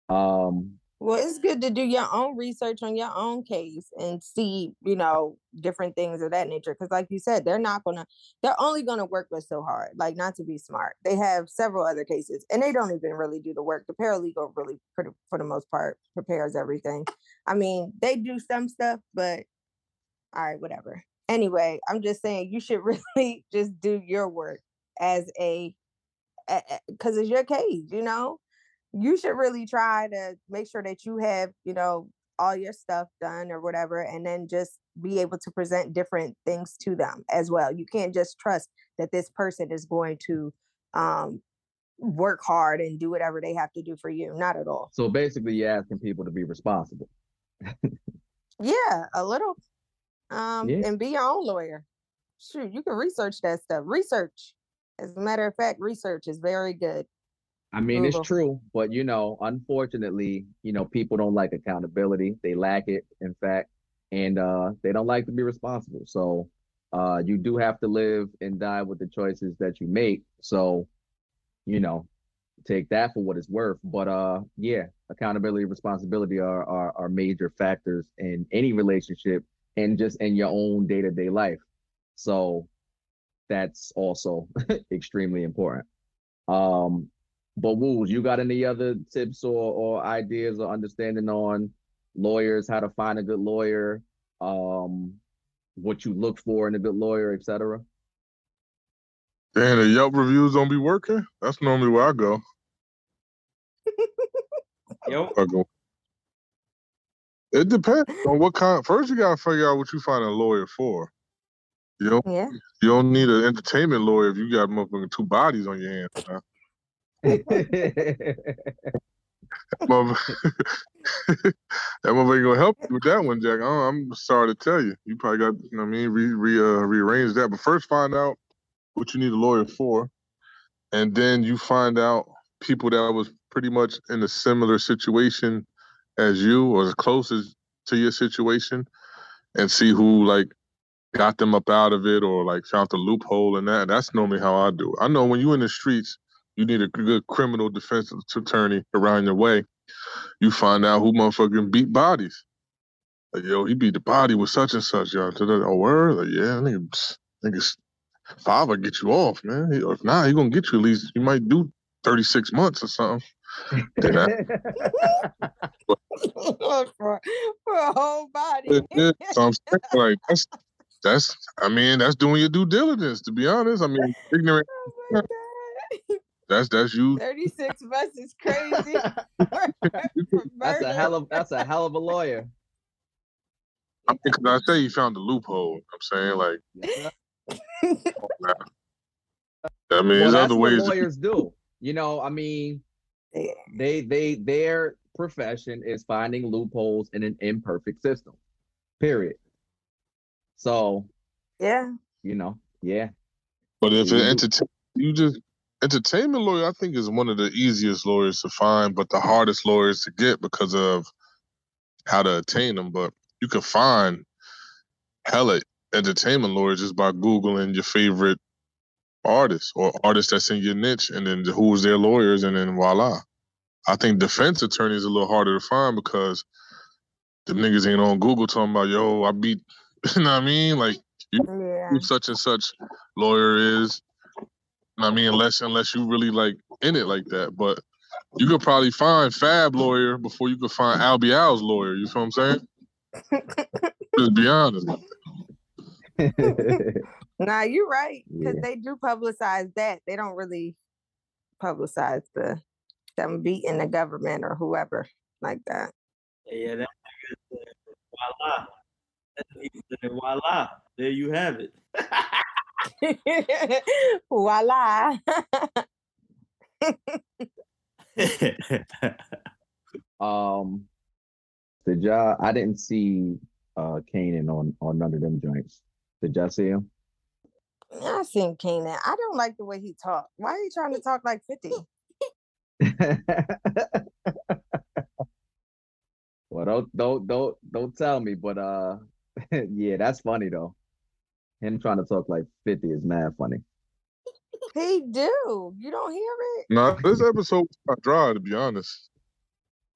S4: um
S5: Well, it's good to do your own research on your own case and see, you know, different things of that nature. Because, like you said, they're not gonna, they're only gonna work with so hard, like not to be smart. They have several other cases, and they don't even really do the work. The paralegal really, for for the most part, prepares everything. I mean, they do some stuff, but all right, whatever. Anyway, I'm just saying you should <laughs> really just do your work as a, because it's your case, you know you should really try to make sure that you have, you know, all your stuff done or whatever, and then just be able to present different things to them as well. You can't just trust that this person is going to um, work hard and do whatever they have to do for you. Not at all.
S4: so basically you're asking people to be responsible <laughs>
S5: Yeah, a little. Um,
S4: Yeah.
S5: and be your own lawyer. Shoot, you can research that stuff. Research. As a matter of fact, research is very good.
S4: I mean, it's true, but you know, unfortunately, you know, people don't like accountability. They lack it, in fact, and uh, they don't like to be responsible. So, uh, you do have to live and die with the choices that you make. So, you know, take that for what it's worth. But uh, yeah, accountability, responsibility are are, are major factors in any relationship and just in your own day to day life. So, that's also <laughs> extremely important. Um, but Woos, you got any other tips or, or ideas or understanding on lawyers, how to find a good lawyer, um, what you look for in a good lawyer, etc.
S7: Damn, the Yelp reviews don't be working. That's normally where I go.
S6: Yo,
S7: I go. It depends on what kind. First, you gotta figure out what you find a lawyer for. You know,
S5: Yeah.
S7: you don't need an entertainment lawyer if you got motherfucking two bodies on your hands. <laughs> Motherf- <laughs> that motherfucker gonna help you with that one, Jack. I I'm sorry to tell you. You probably got, you know what I mean, re, re uh, rearrange that. But first, find out what you need a lawyer for, and then you find out people that was pretty much in a similar situation as you, or as close as to your situation, and see who like got them up out of it, or like found the loophole in that. That's normally how I do. I know when you in the streets, you need a good criminal defense attorney around your way. You find out who motherfucking beat bodies. Like, yo, he beat the body with such and such, yo. To the, oh, word? Like, yeah, nigga, psst, niggas, five will get you off, man. If not, he gonna get you at least, you might do 36 months or something. Then I- <laughs>
S5: for, for a whole body.
S7: So I'm saying, like, that's, that's, I mean, that's doing your due diligence, to be honest. I mean, <laughs> ignorant,
S5: Oh my God.
S7: that's, that's you.
S5: 36 bucks is crazy. <laughs>
S4: that's a hell of that's a hell of a lawyer.
S7: I mean, 'cause I say you found the loophole. I'm saying, like, I mean,
S4: well,
S7: there's
S4: that's
S7: other
S4: what
S7: ways. to-
S4: lawyers do. You know, I mean,
S5: Yeah.
S4: They they their profession is finding loopholes in an imperfect system. Period. So,
S5: yeah.
S4: you know, yeah.
S7: But if it
S4: Mhm.
S7: entertain, you just entertainment lawyer, I think is one of the easiest lawyers to find, but the hardest lawyers to get because of how to attain them. But you can find hella entertainment lawyers just by googling your favorite artists or artists that's in your niche, and then who's their lawyers, and then voila. I think defense attorney is a little harder to find because the niggas ain't on Google talking about yo, I beat. <laughs> You know what I mean? Like
S5: Yeah.
S7: who such and such lawyer is. I mean, unless unless you really like in it like that. But You could probably find Fab lawyer before you could find Albee Al's lawyer. You feel what I'm saying? <laughs> Just be honest. <laughs>
S5: Nah, you're right. Because
S4: Yeah.
S5: they do publicize that. They don't really publicize the them beating the government or whoever like that.
S6: Yeah, that nigga said, voila. That nigga said, voila. There you have it. <laughs>
S5: Voila. <laughs>
S4: um, did y'all? I didn't see uh Kanan on on none of them joints. Did y'all see him?
S5: I seen Kanan. I don't like the way he talk. Why are you trying to talk like 50? <laughs>
S4: well, don't don't don't don't tell me, but uh, <laughs> yeah, that's funny though. Him trying to talk like fifty is mad funny.
S5: He do. You don't hear it?
S7: Nah, this episode was kinda dry to be honest.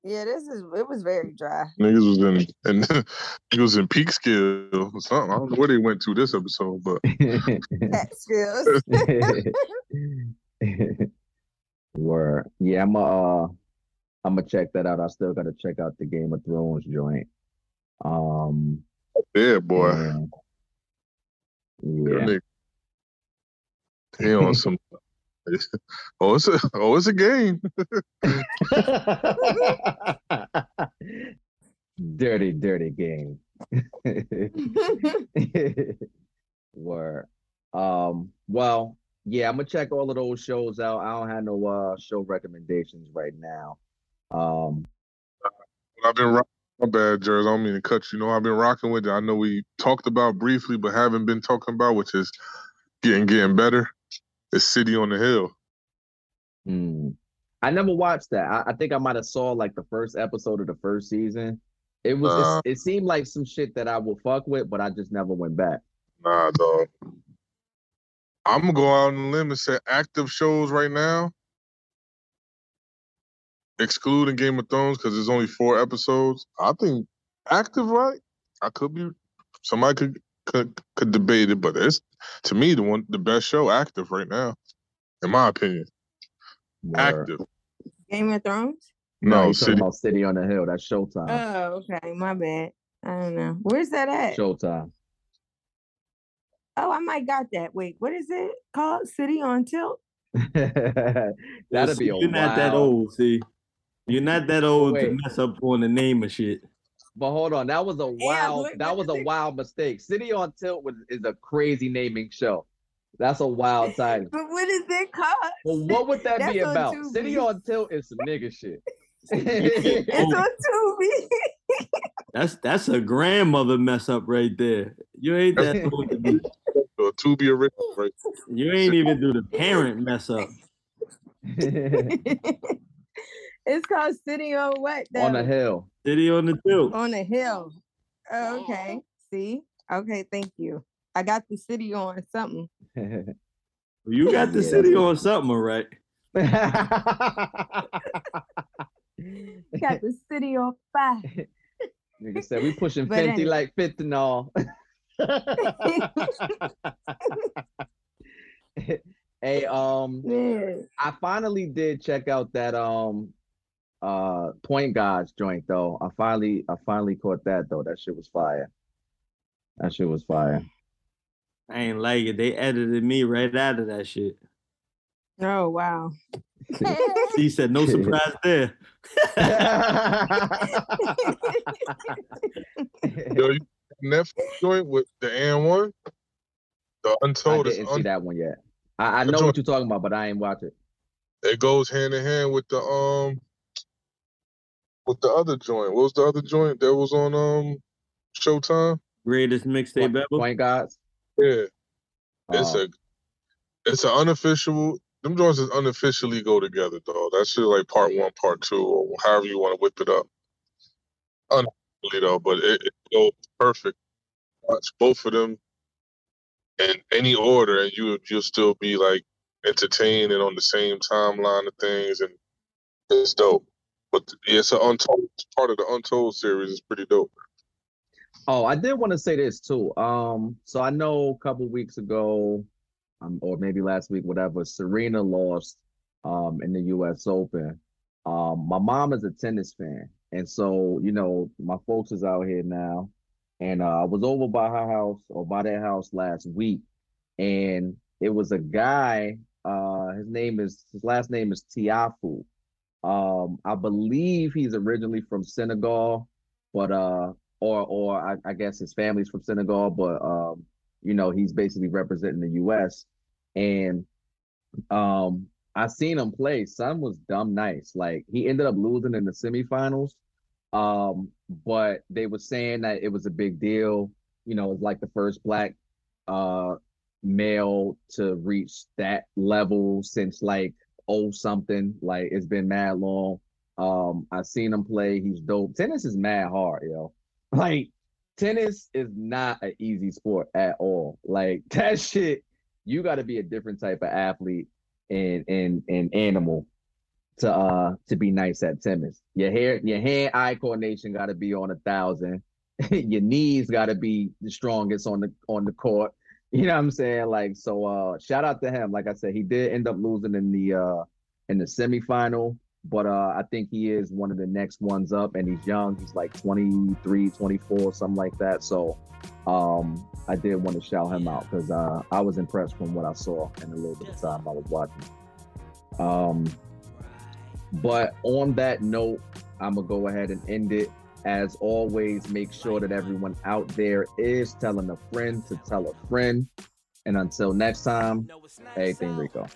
S5: Yeah, this is it was very dry.
S7: Niggas was in and <laughs> niggas was in Peekskill or something. I don't know where they went to this episode, but
S5: Cat <laughs> skills. <laughs>
S4: Word. Yeah, I'm uh I'm gonna check that out. I still gotta check out the Game of Thrones joint. Um
S7: yeah, boy.
S4: and-
S7: That
S4: yeah.
S7: nigga- He on some <laughs> Oh, it's a oh, it's a game. <laughs>
S4: dirty, dirty game. <laughs> Word. Um, well, yeah, I'm gonna check all of those shows out. I don't have no uh show recommendations right now. Um,
S7: I've been rocking. My bad, Jerz. I don't mean to cut you. You know, I've been rocking with it. I know we talked about briefly, but haven't been talking about, which is getting getting better. It's City on the Hill.
S4: hmm. I never watched that. I, I think I might have saw like the first episode of the first season. It was
S7: Uh.
S4: it's- it seemed like some shit that I will fuck with, but I just never went back.
S7: Nah, dog. I'm gonna go out on a limb and say active shows right now, excluding Game of Thrones because there's only four episodes. I think active, right? I could be. Somebody could could could debate it, but it's to me the one the best show active right now, in my opinion.
S4: Word.
S7: Active.
S5: Game of Thrones?
S4: No,
S7: No, City.
S4: about City on the Hill. That's Showtime.
S5: Oh, okay. My bad. I don't know. Where's that at?
S4: Showtime.
S5: Oh, I might got that. Wait, what is it called? City on Tilt? <laughs>
S4: That'd be a
S6: You're not that old, see. You're not that old to mess up on the name of shit.
S4: But hold on, that was a wild
S5: look,
S4: that was a wild mistake. City on Tilt was is a crazy naming show. That's a wild title.
S5: But what is it called?
S4: Well, what would that be
S5: That's on
S4: about?
S5: Tubi.
S4: City on Tilt is some nigga shit.
S5: It's on <laughs> Tubi.
S6: That's that's a grandmother mess up right there. You ain't that old to be, <laughs>
S7: So to original, right?
S6: you ain't even do the parent mess up. <laughs>
S5: it's called City on what?
S4: on
S5: though?
S4: the hill.
S6: City on the hill.
S5: On a hill. Oh, okay. See? Okay, thank you. I got the city on something. <laughs>
S6: You got the city on something, all right.
S5: Got the city on fire. <laughs>
S4: Nigga said we pushing
S5: But
S4: 50
S5: anyway.
S4: like fentanyl. <laughs> hey, um,
S5: Yeah.
S4: I finally did check out that um uh Point Guards joint though. I finally I finally caught that though. That shit was fire. That shit was fire.
S6: I ain't like it. They edited me right out of that shit.
S5: Oh wow.
S6: He said, no surprise there.
S7: Yo, you Netflix joint with the AND1, the Untold. is
S4: didn't see
S7: un-
S4: that one yet. I, I know
S7: joint-
S4: what you're talking about, but I ain't watch it.
S7: it goes hand in hand with the um with the other joint. What was the other joint that was on um Showtime?
S6: Greatest mixtape
S4: Point,
S6: ever.
S4: Point Guards.
S7: Yeah, it's
S4: Oh.
S7: a it's an unofficial. Them joints is unofficially go together, though. That's shit like part one, part two, or however you want to whip it up. Unofficially though, but it, it goes perfect. Watch both of them in any order, and you you'll still be like entertained and on the same timeline of things, and it's dope. But yeah, it's an untold part of the Untold series. is pretty dope.
S4: Oh, I did want to say this too. Um, so I know a couple weeks ago, um, or maybe last week, whatever, Serena lost um in the US Open. Um, my mom is a tennis fan, and so you know my folks is out here now, and uh, I was over by her house or by their house last week, and it was a guy. Uh, his name is his last name is Tiafoe. Um, I believe he's originally from Senegal, but uh, or or I, I guess his family's from Senegal, but um, you know, he's basically representing the U.S. and um, I seen him play. Son was dumb nice. Like he ended up losing in the semifinals. Um, but they were saying that it was a big deal. You know, it's like the first black uh male to reach that level since like oh something. Like it's been mad long. Um, I've seen him play. He's dope. Tennis is mad hard, yo. <laughs> Like tennis is not an easy sport at all. Like <laughs> that shit, you got to be a different type of athlete and and and animal to uh to be nice at tennis. Your hair, your hand eye coordination got to be on a thousand. <laughs> your knees got to be the strongest on the on the court. You know what I'm saying? Like so. Uh, shout out to him. Like I said, he did end up losing in the uh in the semifinal, but uh, I think he is one of the next ones up, and he's young. He's like 23, 24, something like that. So um, I did want to shout him out because uh, I was impressed from what I saw in a little bit of time I was watching. Um, but on that note, I'm gonna go ahead and end it. As always, make sure that everyone out there is telling a friend to tell a friend. And until next time, everything Rico.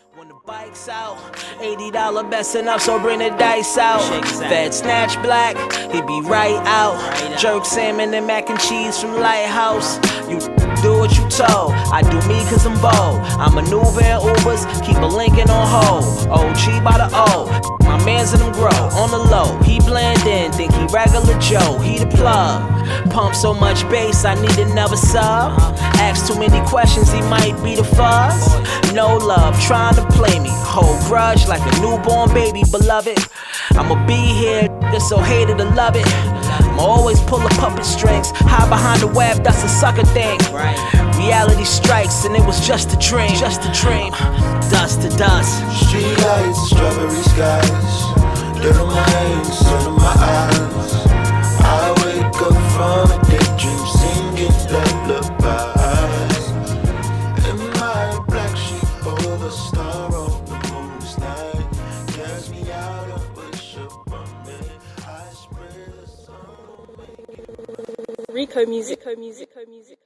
S9: Bikes out, $80 best enough, so bring the dice out. Fed snatch black, he be right out. Jerk salmon and mac and cheese from Lighthouse. You do what you told, I do me cause I'm bold. I maneuver in Ubers, keep a Lincoln on hold. OG by the O, mans in them grow. On the low, he blend in, think he regular Joe, he the plug. Pump so much bass, I need another sub. Ask too many questions, he might be the fuzz. No love, trying to play me. Hold grudge like a newborn baby, beloved. I'ma be here, nigga, so hated to love it. I'ma always pull a puppet strings. Hide behind the web, that's a sucker thing. Reality strikes, and it was just a dream. Just a dream. Dust to dust.
S10: Street lights, strawberry skies. Dirt on my hands, sun on my eyes. I wake up from a daydream, singing lullabies. In my black sheep over the star on the moon's night. Cast me out and wish upon me. I spread the sun.
S11: Rico music, Rico music, Rico music.